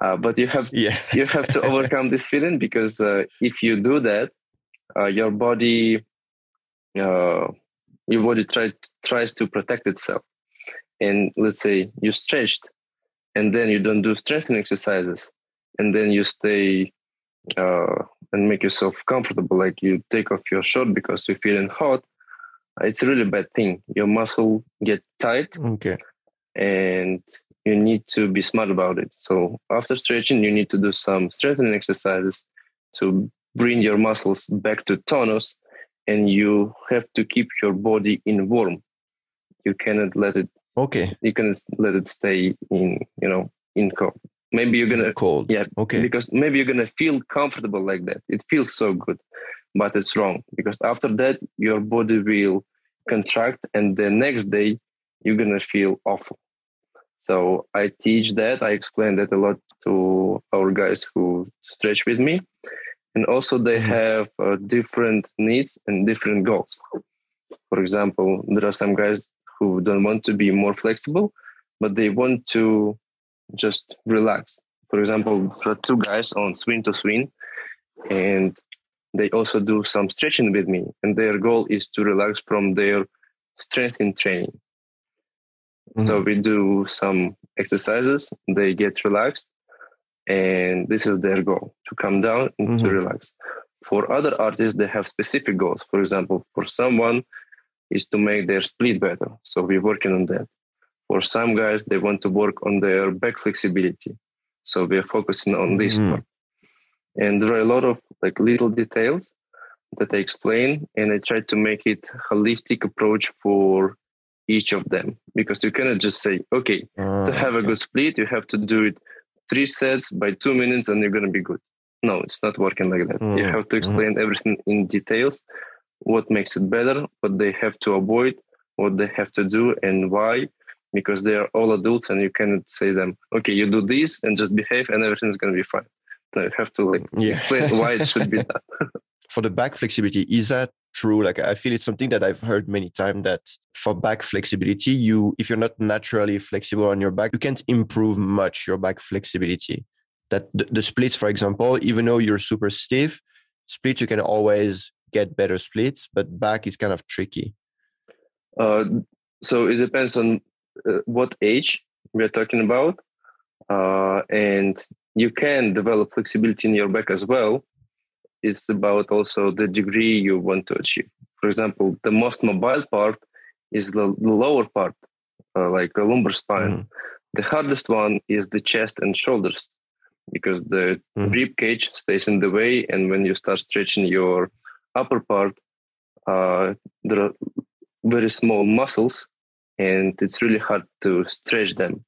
uh, but you have yeah. you have to overcome this feeling because uh, if you do that uh, your body uh, your body try, tries to protect itself and let's say you stretched and then you don't do strengthening exercises and then you stay uh, and make yourself comfortable like you take off your shirt because you're feeling hot it's a really bad thing. Your muscle get tight okay. and you need to be smart about it. So after stretching you need to do some strengthening exercises to bring your muscles back to tonus and you have to keep your body in warm. You cannot let it okay. you can let it stay in you know in cold maybe you're gonna cold yeah okay because maybe you're gonna feel comfortable like that it feels so good but it's wrong because after that your body will contract and the next day you're gonna feel awful So I teach that. I explain that a lot to our guys who stretch with me. And also, they mm-hmm. have uh, different needs and different goals. For example, there are some guys who don't want to be more flexible, but they want to just relax. For example, are two guys on swing to swing, and they also do some stretching with me. And their goal is to relax from their strength in training. Mm-hmm. So we do some exercises, they get relaxed, and this is their goal to come down and mm-hmm. to relax. For other artists, they have specific goals. For example, for someone is to make their split better. So we're working on that. For some guys, they want to work on their back flexibility. So we're focusing on this mm-hmm. part. And there are a lot of like little details that I explain, and I try to make it holistic approach for each of them because you cannot just say, okay, uh, to have okay. a good split, you have to do it three sets by two minutes and you're going to be good. No, it's not working like that. Mm, you have to mm-hmm. explain mm. everything in details, what makes it better, what they have to avoid, what they have to do, and why. Because they are all adults, and you cannot say them, okay, you do this and just behave, and everything's going to be fine. No, you have to like yeah. explain why it should be done. For the back flexibility, is that true? Like I feel it's something that I've heard many times that for back flexibility, you if you're not naturally flexible on your back, you can't improve much your back flexibility. That the, the splits, for example, even though you're super stiff, splits you can always get better splits, but back is kind of tricky. Uh, so it depends on uh, what age we're talking about, uh, and you can develop flexibility in your back as well it's about also the degree you want to achieve. For example, the most mobile part is the, the lower part, uh, like a lumbar spine. Mm-hmm. The hardest one is the chest and shoulders because the mm-hmm. rib cage stays in the way, and when you start stretching your upper part, uh, there are very small muscles, and it's really hard to stretch them.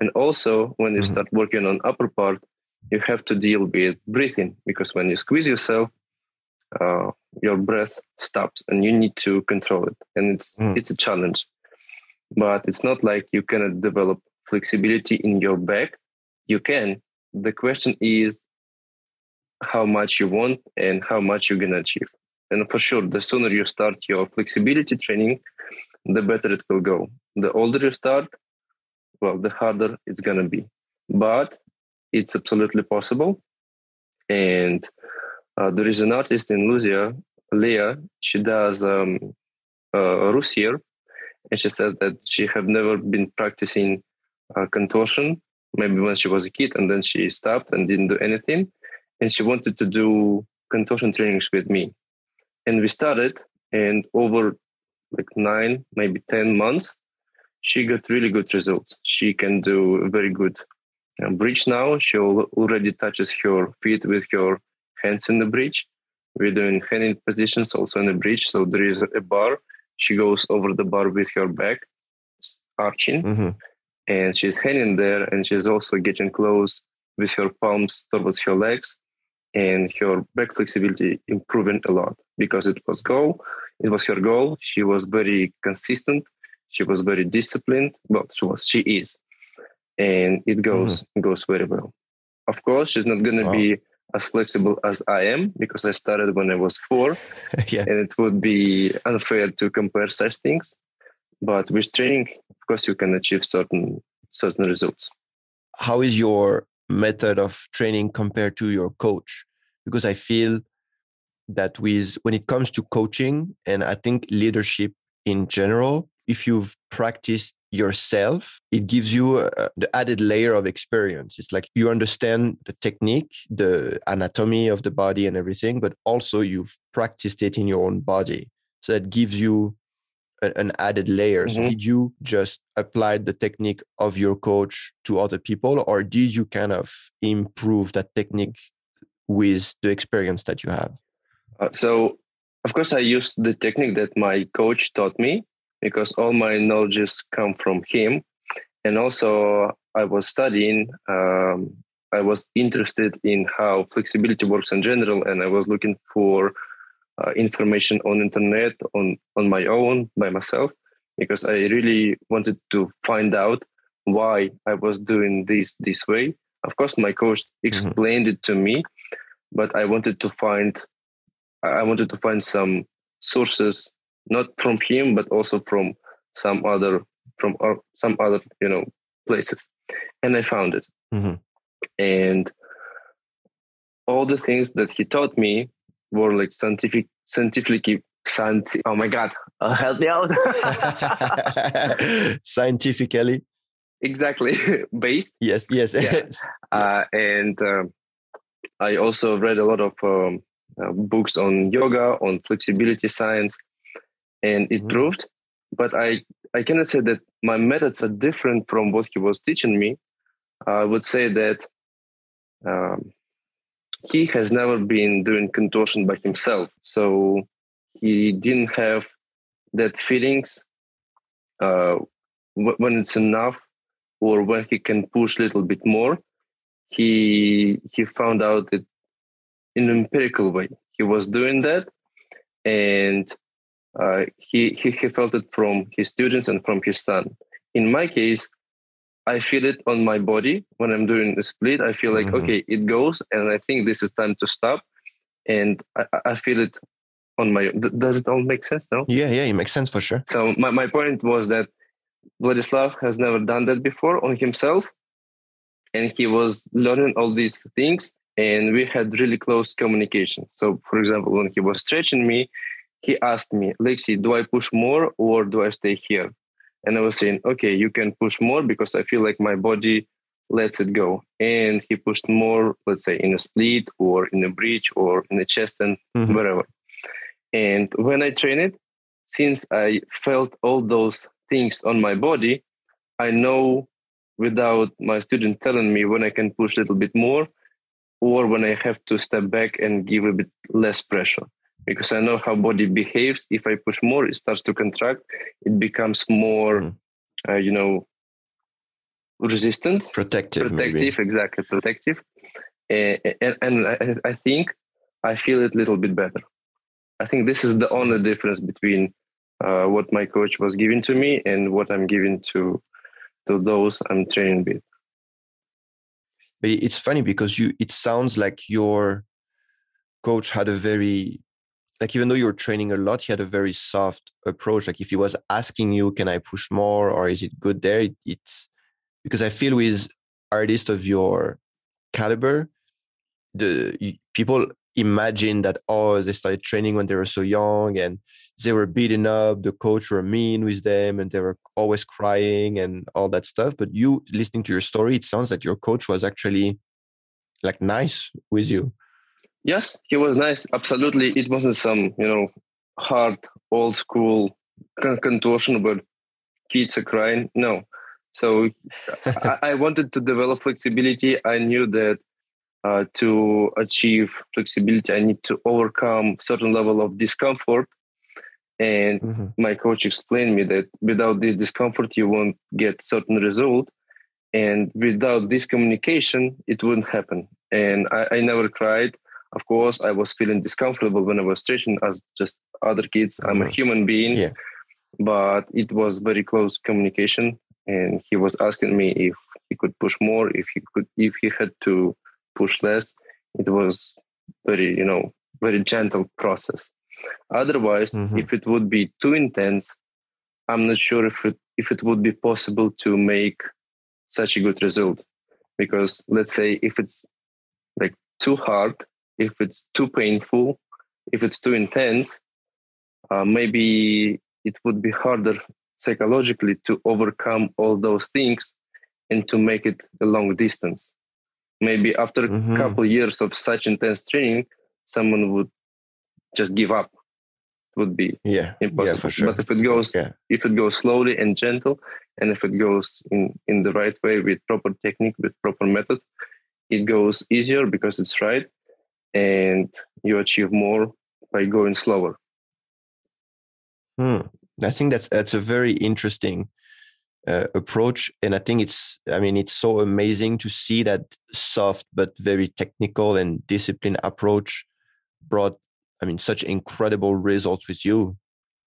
And also, when you mm-hmm. start working on upper part, you have to deal with breathing because when you squeeze yourself, uh, your breath stops and you need to control it, and it's mm. it's a challenge. But it's not like you cannot develop flexibility in your back. You can. The question is how much you want and how much you're gonna achieve. And for sure, the sooner you start your flexibility training, the better it will go. The older you start, well, the harder it's gonna be. But it's absolutely possible. And uh, there is an artist in Luzia, Leah. She does um, uh, roue Cyr, and she said that she had never been practicing uh, contortion, maybe when she was a kid, and then she stopped and didn't do anything. And she wanted to do contortion trainings with me. And we started, and over like nine, maybe 10 months, she got really good results. She can do very good bridge now. She already touches her feet with her hands in the bridge. We're doing hanging positions also in the bridge. So there is a bar. She goes over the bar with her back arching, mm-hmm. and she's hanging there, and she's also getting close with her palms towards her legs, and her back flexibility improving a lot because it was goal. It was her goal. She was very consistent. She was very disciplined. Well, she was. She is and it goes mm. goes very well. Of course, she's not going to wow. be as flexible as I am because I started when I was four, yeah. and it would be unfair to compare such things. But with training, of course, you can achieve certain certain results. How is your method of training compared to your coach? Because I feel that with when it comes to coaching and I think leadership in general, if you've practiced yourself, it gives you uh, the added layer of experience. It's like you understand the technique, the anatomy of the body and everything, but also you've practiced it in your own body. So that gives you a, an added layer. Mm-hmm. So did you just apply the technique of your coach to other people, or did you kind of improve that technique with the experience that you have? Uh, so, of course, I used the technique that my coach taught me because all my knowledges come from him. And also, I was studying. Um, I was interested in how flexibility works in general, and I was looking for uh, information on internet on on my own by myself because I really wanted to find out why I was doing this this way. Of course, my coach Mm-hmm. explained it to me, but I wanted to find I wanted to find some sources, not from him, but also from some other from o- some other you know places, and I found it. Mhm. And all the things that he taught me were like scientific, scientifically. Scienti- oh my god, uh, help me out! Scientifically, exactly based yes, yes, Yeah. yes. uh, and um i also read a lot of um, uh, books on yoga on flexibility science and it Mhm. proved but i i cannot say that my methods are different from what he was teaching me i would say that um, he has never been doing contortion by himself so he didn't have that feelings uh, wh- when it's enough or when he can push a little bit more he he found out that in an empirical way he was doing that and uh, he, he he felt it from his students and from his son in my case i feel it on my body when i'm doing the split i feel like Mhm. okay it goes and i think this is time to stop and i, I- feel it on my does it all make sense no Yeah, yeah, it makes sense for sure. so my, my point was that Vladislav has never done that before on himself. And he was learning all these things and we had really close communication. So for example, when he was stretching me, he asked me, Lexi, do I push more or do I stay here? And I was saying, okay, you can push more because I feel like my body lets it go. And he pushed more, let's say in a split or in a bridge or in a chest and Mhm. wherever. And when I train it, since I felt all those things on my body, I know without my student telling me when I can push a little bit more or when I have to step back and give a bit less pressure. Because I know how body behaves. If I push more, it starts to contract. It becomes more, Mhm. uh, you know, resistant Protective, maybe. protective exactly protective and, and, and I, I think i feel it a little bit better i think this is the only difference between uh, what my coach was giving to me and what i'm giving to to those i'm training with But it's funny because you it sounds like your coach had a very like even though you were training a lot, he had a very soft approach. Like if he was asking you, can I push more or is it good there? It, it's because I feel with artists of your caliber, the people imagine that oh they started training when they were so young and they were beaten up the coach were mean with them and they were always crying and all that stuff. But you listening to your story it sounds like your coach was actually like nice with you. Yes he was nice. Absolutely. It wasn't some you know hard old school contortion where kids are crying. No. So I, I wanted to develop flexibility. I knew that uh, to achieve flexibility i need to overcome certain level of discomfort. And Mhm. my coach explained me that without this discomfort you won't get certain result. And without this communication it wouldn't happen. And I, I never cried. Of course i was feeling discomfortable when i was stretching. As just other kids i'm a Mhm. human being. Yeah. but it was very close communication. And he was asking me if he could push more if he could if he had to push less. It was very you know very gentle process. Otherwise Mhm. if it would be too intense i'm not sure if it if it would be possible to make such a good result. Because let's say if it's like too hard if it's too painful if it's too intense uh, maybe it would be harder psychologically to overcome all those things and to make it a long distance maybe after Mhm. a couple years of such intense training someone would just give up. It would be yeah. Impossible yeah for sure but if it goes yeah. if it goes slowly and gentle and if it goes in in the right way with proper technique with proper method it goes easier because it's right and you achieve more by going slower. Hmm. I think that's that's a very interesting uh, approach, and I think it's I mean it's so amazing to see that soft but very technical and disciplined approach brought I mean such incredible results with you.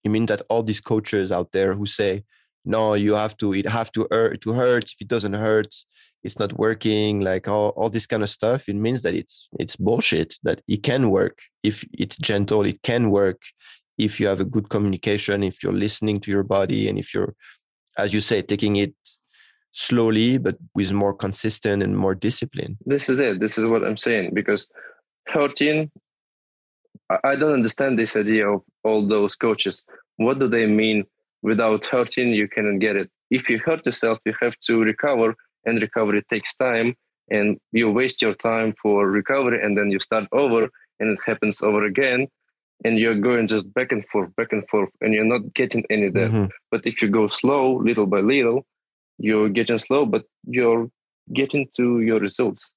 You mean that all these coaches out there who say no you have to it have to hurt to hurt. If it doesn't hurt it's not working like all, all this kind of stuff it means that it's it's bullshit that it can work. If it's gentle it can work. If you have a good communication if you're listening to your body and if you're as you say taking it slowly but with more consistent and more discipline. This is it. This is what i'm saying because hurting i don't understand this idea of all those coaches. What do they mean? Without hurting you cannot get it. If you hurt yourself you have to recover and recovery takes time and you waste your time for recovery and then you start over and it happens over again and you're going just back and forth back and forth and you're not getting any there mm-hmm. but if you go slow little by little you're getting slow but you're getting to your results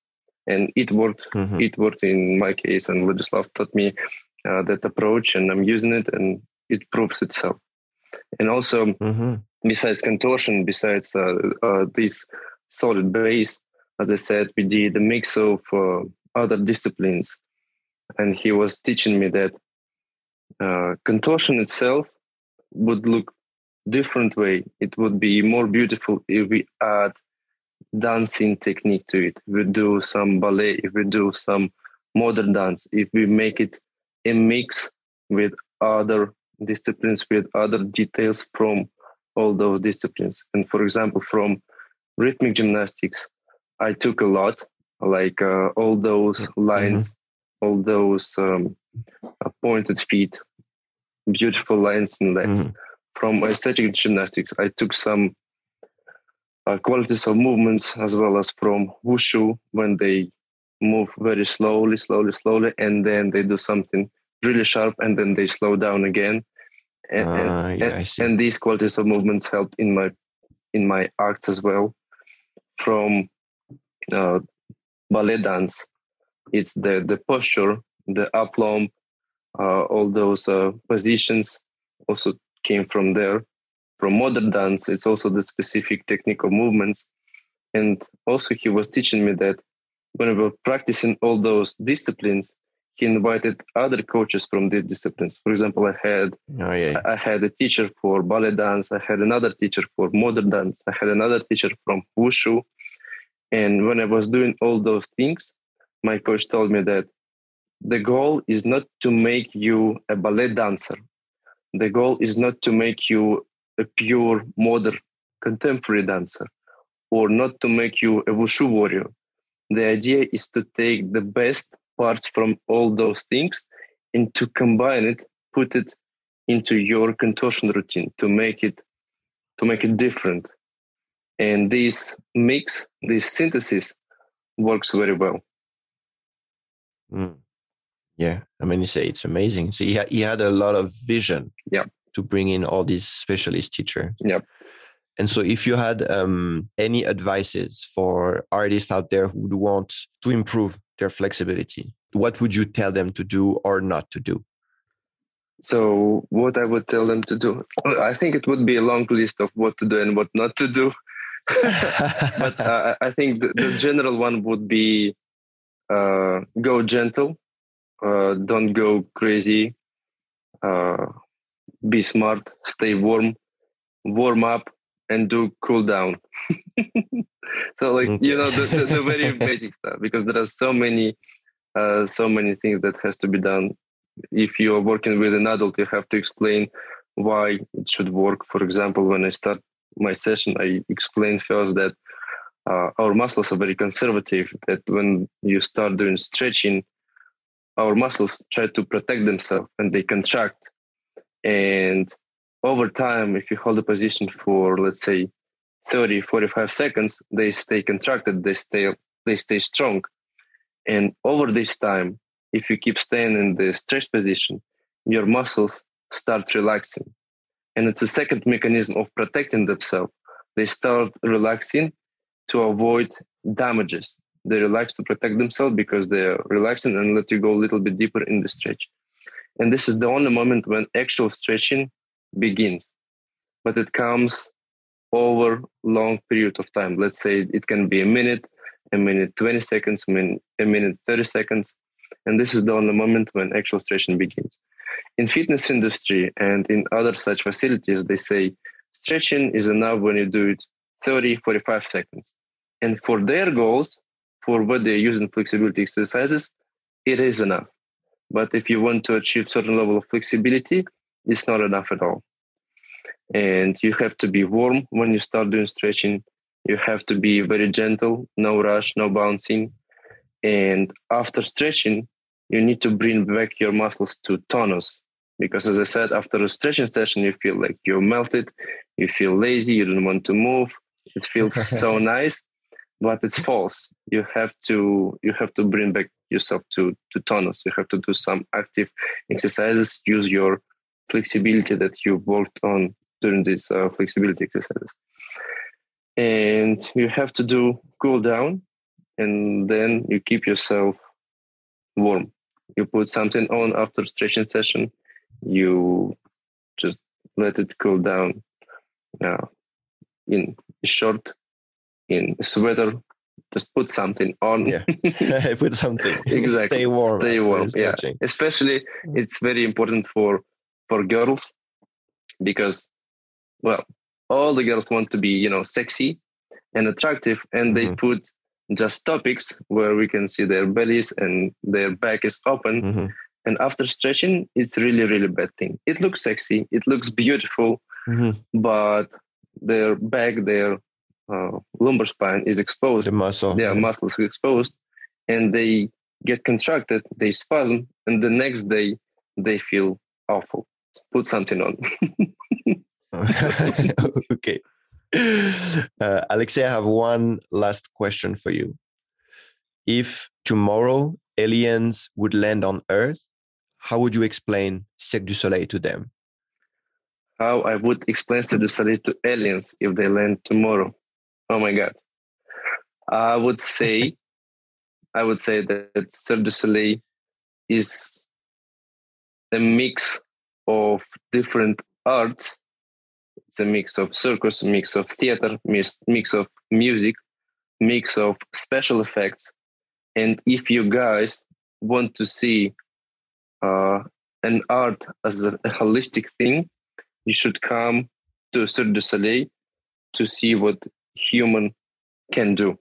and it worked mm-hmm. it worked in my case and Vladislav taught me uh, that approach and i'm using it and it proves itself and also mm-hmm. besides contortion besides uh, uh, this solid base as i said we did a mix of uh, other disciplines and he was teaching me that uh, contortion itself would look different way it would be more beautiful if we add dancing technique to it we do some ballet if we do some modern dance if we make it a mix with other disciplines with other details from all those disciplines and for example from rhythmic gymnastics i took a lot like uh, all those mm-hmm. lines mm-hmm. all those um, pointed feet beautiful lines and legs. Mm-hmm. From aesthetic gymnastics, I took some uh, qualities of movements as well as from wushu when they move very slowly, slowly, slowly, and then they do something really sharp and then they slow down again. And, uh, and, yeah, and, these qualities of movements help in my in my acts as well. From uh, ballet dance, it's the the posture, the aplomb, all those uh, positions also came from there. From modern dance, it's also the specific technical movements. And also, he was teaching me that when we were practicing all those disciplines, he invited other coaches from these disciplines. For example, I had oh, yeah. I had a teacher for ballet dance. I had another teacher for modern dance. I had another teacher from wushu. And when I was doing all those things, my coach told me that the goal is not to make you a ballet dancer. The goal is not to make you a pure modern contemporary dancer or not to make you a wushu warrior. The idea is to take the best parts from all those things and to combine it, put it into your contortion routine to make it to make it different. And this mix, this synthesis works very well. Mm. Yeah, I mean, you say it's amazing. So he had, he had a lot of vision. Yeah. To bring in all these specialist teachers. Yeah. And so, if you had um, any advices for artists out there who would want to improve their flexibility, what would you tell them to do or not to do? So, what I would tell them to do, I think it would be a long list of what to do and what not to do. but uh, I think the, the, general one would be uh, go gentle uh, don't go crazy. Uh, be smart stay warm warm up and do cool down. So like okay. you know the, the, the very basic stuff because there are so many uh, so many things that has to be done. If you are working with an adult you have to explain why it should work. For example when i start my session i explain first that uh, our muscles are very conservative that when you start doing stretching our muscles try to protect themselves and they contract. And over time, if you hold a position for, let's say, 30, 45 seconds, they stay contracted, they stay, they stay strong. And over this time, if you keep staying in the stretch position, your muscles start relaxing. And it's a second mechanism of protecting themselves. They start relaxing to avoid damages they relax to protect themselves because they're relaxing and let you go a little bit deeper in the stretch. And this is the only moment when actual stretching begins. But it comes over long period of time. Let's say it can be a minute, a minute 20 seconds, a minute, a minute 30 seconds. And this is the only moment when actual stretching begins. In fitness industry and in other such facilities, they say stretching is enough when you do it 30, 45 seconds. And for their goals, for what they're using flexibility exercises, it is enough. But if you want to achieve certain level of flexibility, it's not enough at all. And you have to be warm when you start doing stretching. You have to be very gentle, no rush, no bouncing. And after stretching, you need to bring back your muscles to tonus. Because as I said, after a stretching session, you feel like you're melted, you feel lazy, you don't want to move. It feels so nice, but it's false. You have to you have to bring back yourself to to tonus. You have to do some active exercises. Use your flexibility that you worked on during these uh, flexibility exercises, and you have to do cool down, and then you keep yourself warm. You put something on after stretching session. You just let it cool down. Uh, in short, in sweater, just put something on. Yeah, put something. exactly. Stay warm. Stay warm. Yeah. Especially, it's very important for for girls because, well, all the girls want to be, you know, sexy and attractive, and they mm-hmm. put just topics where we can see their bellies and their back is open. Mm-hmm. And after stretching, it's really, really bad thing. It looks sexy, it looks beautiful, mm-hmm. but their back, their uh, lumbar spine is exposed. The muscle. Their yeah. muscles are exposed, and they get contracted. They spasm, and the next day they feel awful. Put something on. okay. Uh, Aleksei, I have one last question for you. If tomorrow aliens would land on Earth, how would you explain Cirque du Soleil to them? how I would explain to the study to aliens if they land tomorrow. Oh my God. I would say, I would say that Cirque du Soleil is a mix of different arts. It's a mix of circus, mix of theater, mix, mix of music, mix of special effects. And if you guys want to see uh, an art as a, a holistic thing, you should come to Cirque du Soleil to see what human can do.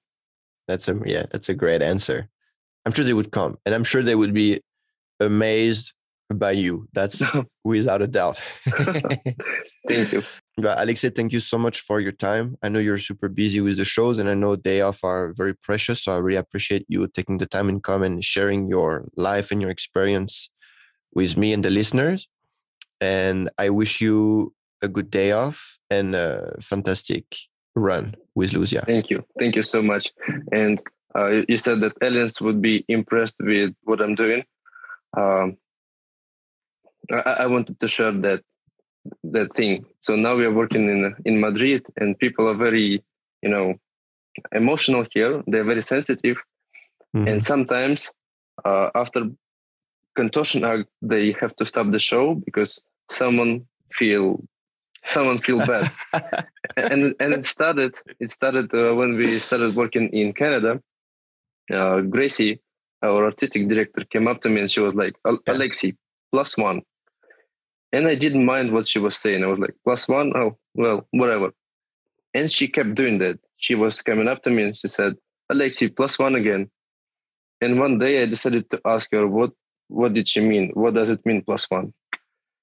That's a yeah, that's a great answer. I'm sure they would come, and I'm sure they would be amazed by you. That's without a doubt. thank you. But Aleksei, thank you so much for your time. I know you're super busy with the shows, and I know day off are very precious. So I really appreciate you taking the time and come and sharing your life and your experience with me and the listeners and I wish you a good day off and a fantastic run with Luzia. Thank you. Thank you so much. And uh, you said that aliens would be impressed with what I'm doing. Um, I, I, wanted to share that that thing. So now we are working in in Madrid, and people are very, you know, emotional here. They're very sensitive, mm-hmm. and sometimes uh, after contortion act, they have to stop the show because someone feel someone feel bad. And and it started it started uh, when we started working in canada uh, gracie our artistic director came up to me and she was like aleksei plus one. And i didn't mind what she was saying. I was like plus one? Oh well whatever. And she kept doing that. She was coming up to me and she said aleksei plus one again. And one day i decided to ask her what what did she mean? What does it mean plus one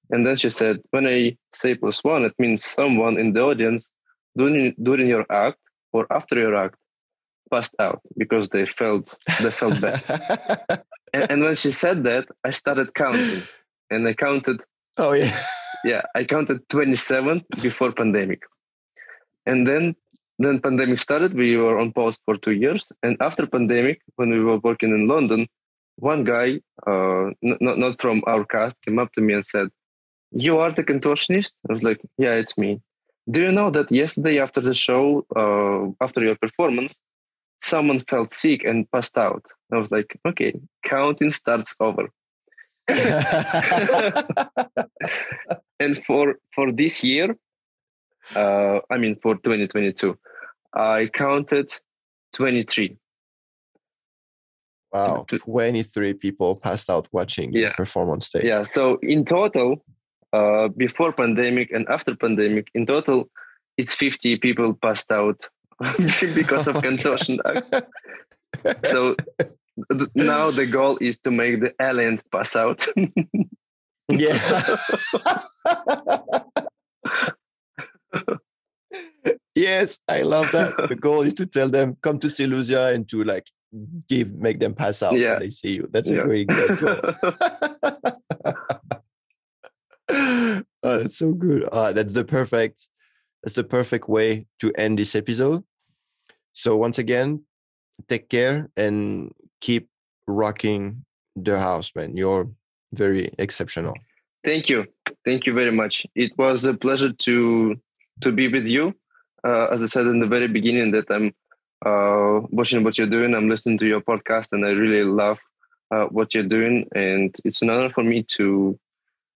and then she said, when I say plus one, it means someone in the audience during, during your act or after your act passed out because they felt they felt bad. and, and when she said that, I started counting, and I counted. Oh yeah, yeah. I counted twenty seven before pandemic, and then then pandemic started. We were on pause for two years, and after pandemic, when we were working in London, one guy, uh, n- not not from our cast, came up to me and said, you are the contortionist? I was like, yeah, it's me. Do you know that yesterday after the show, uh, after your performance, someone felt sick and passed out? I was like, okay, counting starts over. and for for this year, uh, I mean for 2022, I counted 23. Wow, 23 people passed out watching yeah. perform on stage. Yeah, so in total, uh, before pandemic and after pandemic, in total, it's 50 people passed out because of contortion. so th- now the goal is to make the alien pass out. yeah. yes, I love that. The goal is to tell them come to Silesia and to like give make them pass out Yeah. when they see you. That's a Yeah. great, great goal. Oh, that's so good. Uh, that's the perfect. That's the perfect way to end this episode. So once again, take care and keep rocking the house, man. You're very exceptional. Thank you. Thank you very much. It was a pleasure to to be with you. Uh, as I said in the very beginning, that I'm uh, watching what you're doing. I'm listening to your podcast, and I really love uh, what you're doing. And it's an honor for me to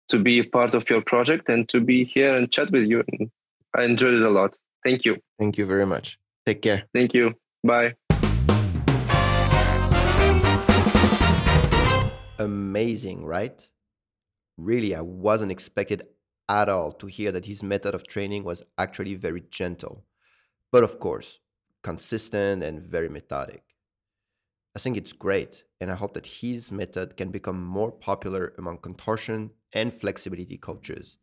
to be a part of your project and to be here and chat with you. And I enjoyed it a lot. Thank you. Thank you very much. Take care. Thank you. Bye. Amazing, right? Really, I wasn't expected at all to hear that his method of training was actually very gentle, but of course, consistent and very methodic. I think it's great, and I hope that his method can become more popular among contortion and flexibility coaches.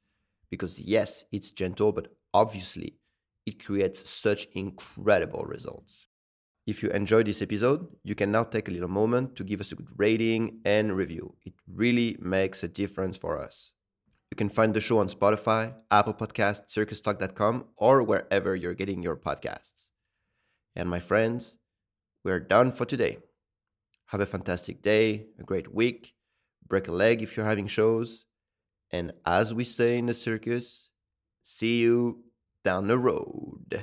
Because, yes, it's gentle, but obviously, it creates such incredible results. If you enjoyed this episode, you can now take a little moment to give us a good rating and review. It really makes a difference for us. You can find the show on Spotify, Apple Podcasts, circustalk.com, or wherever you're getting your podcasts. And my friends, we're done for today. Have a fantastic day, a great week, break a leg if you're having shows, and as we say in the circus, see you down the road.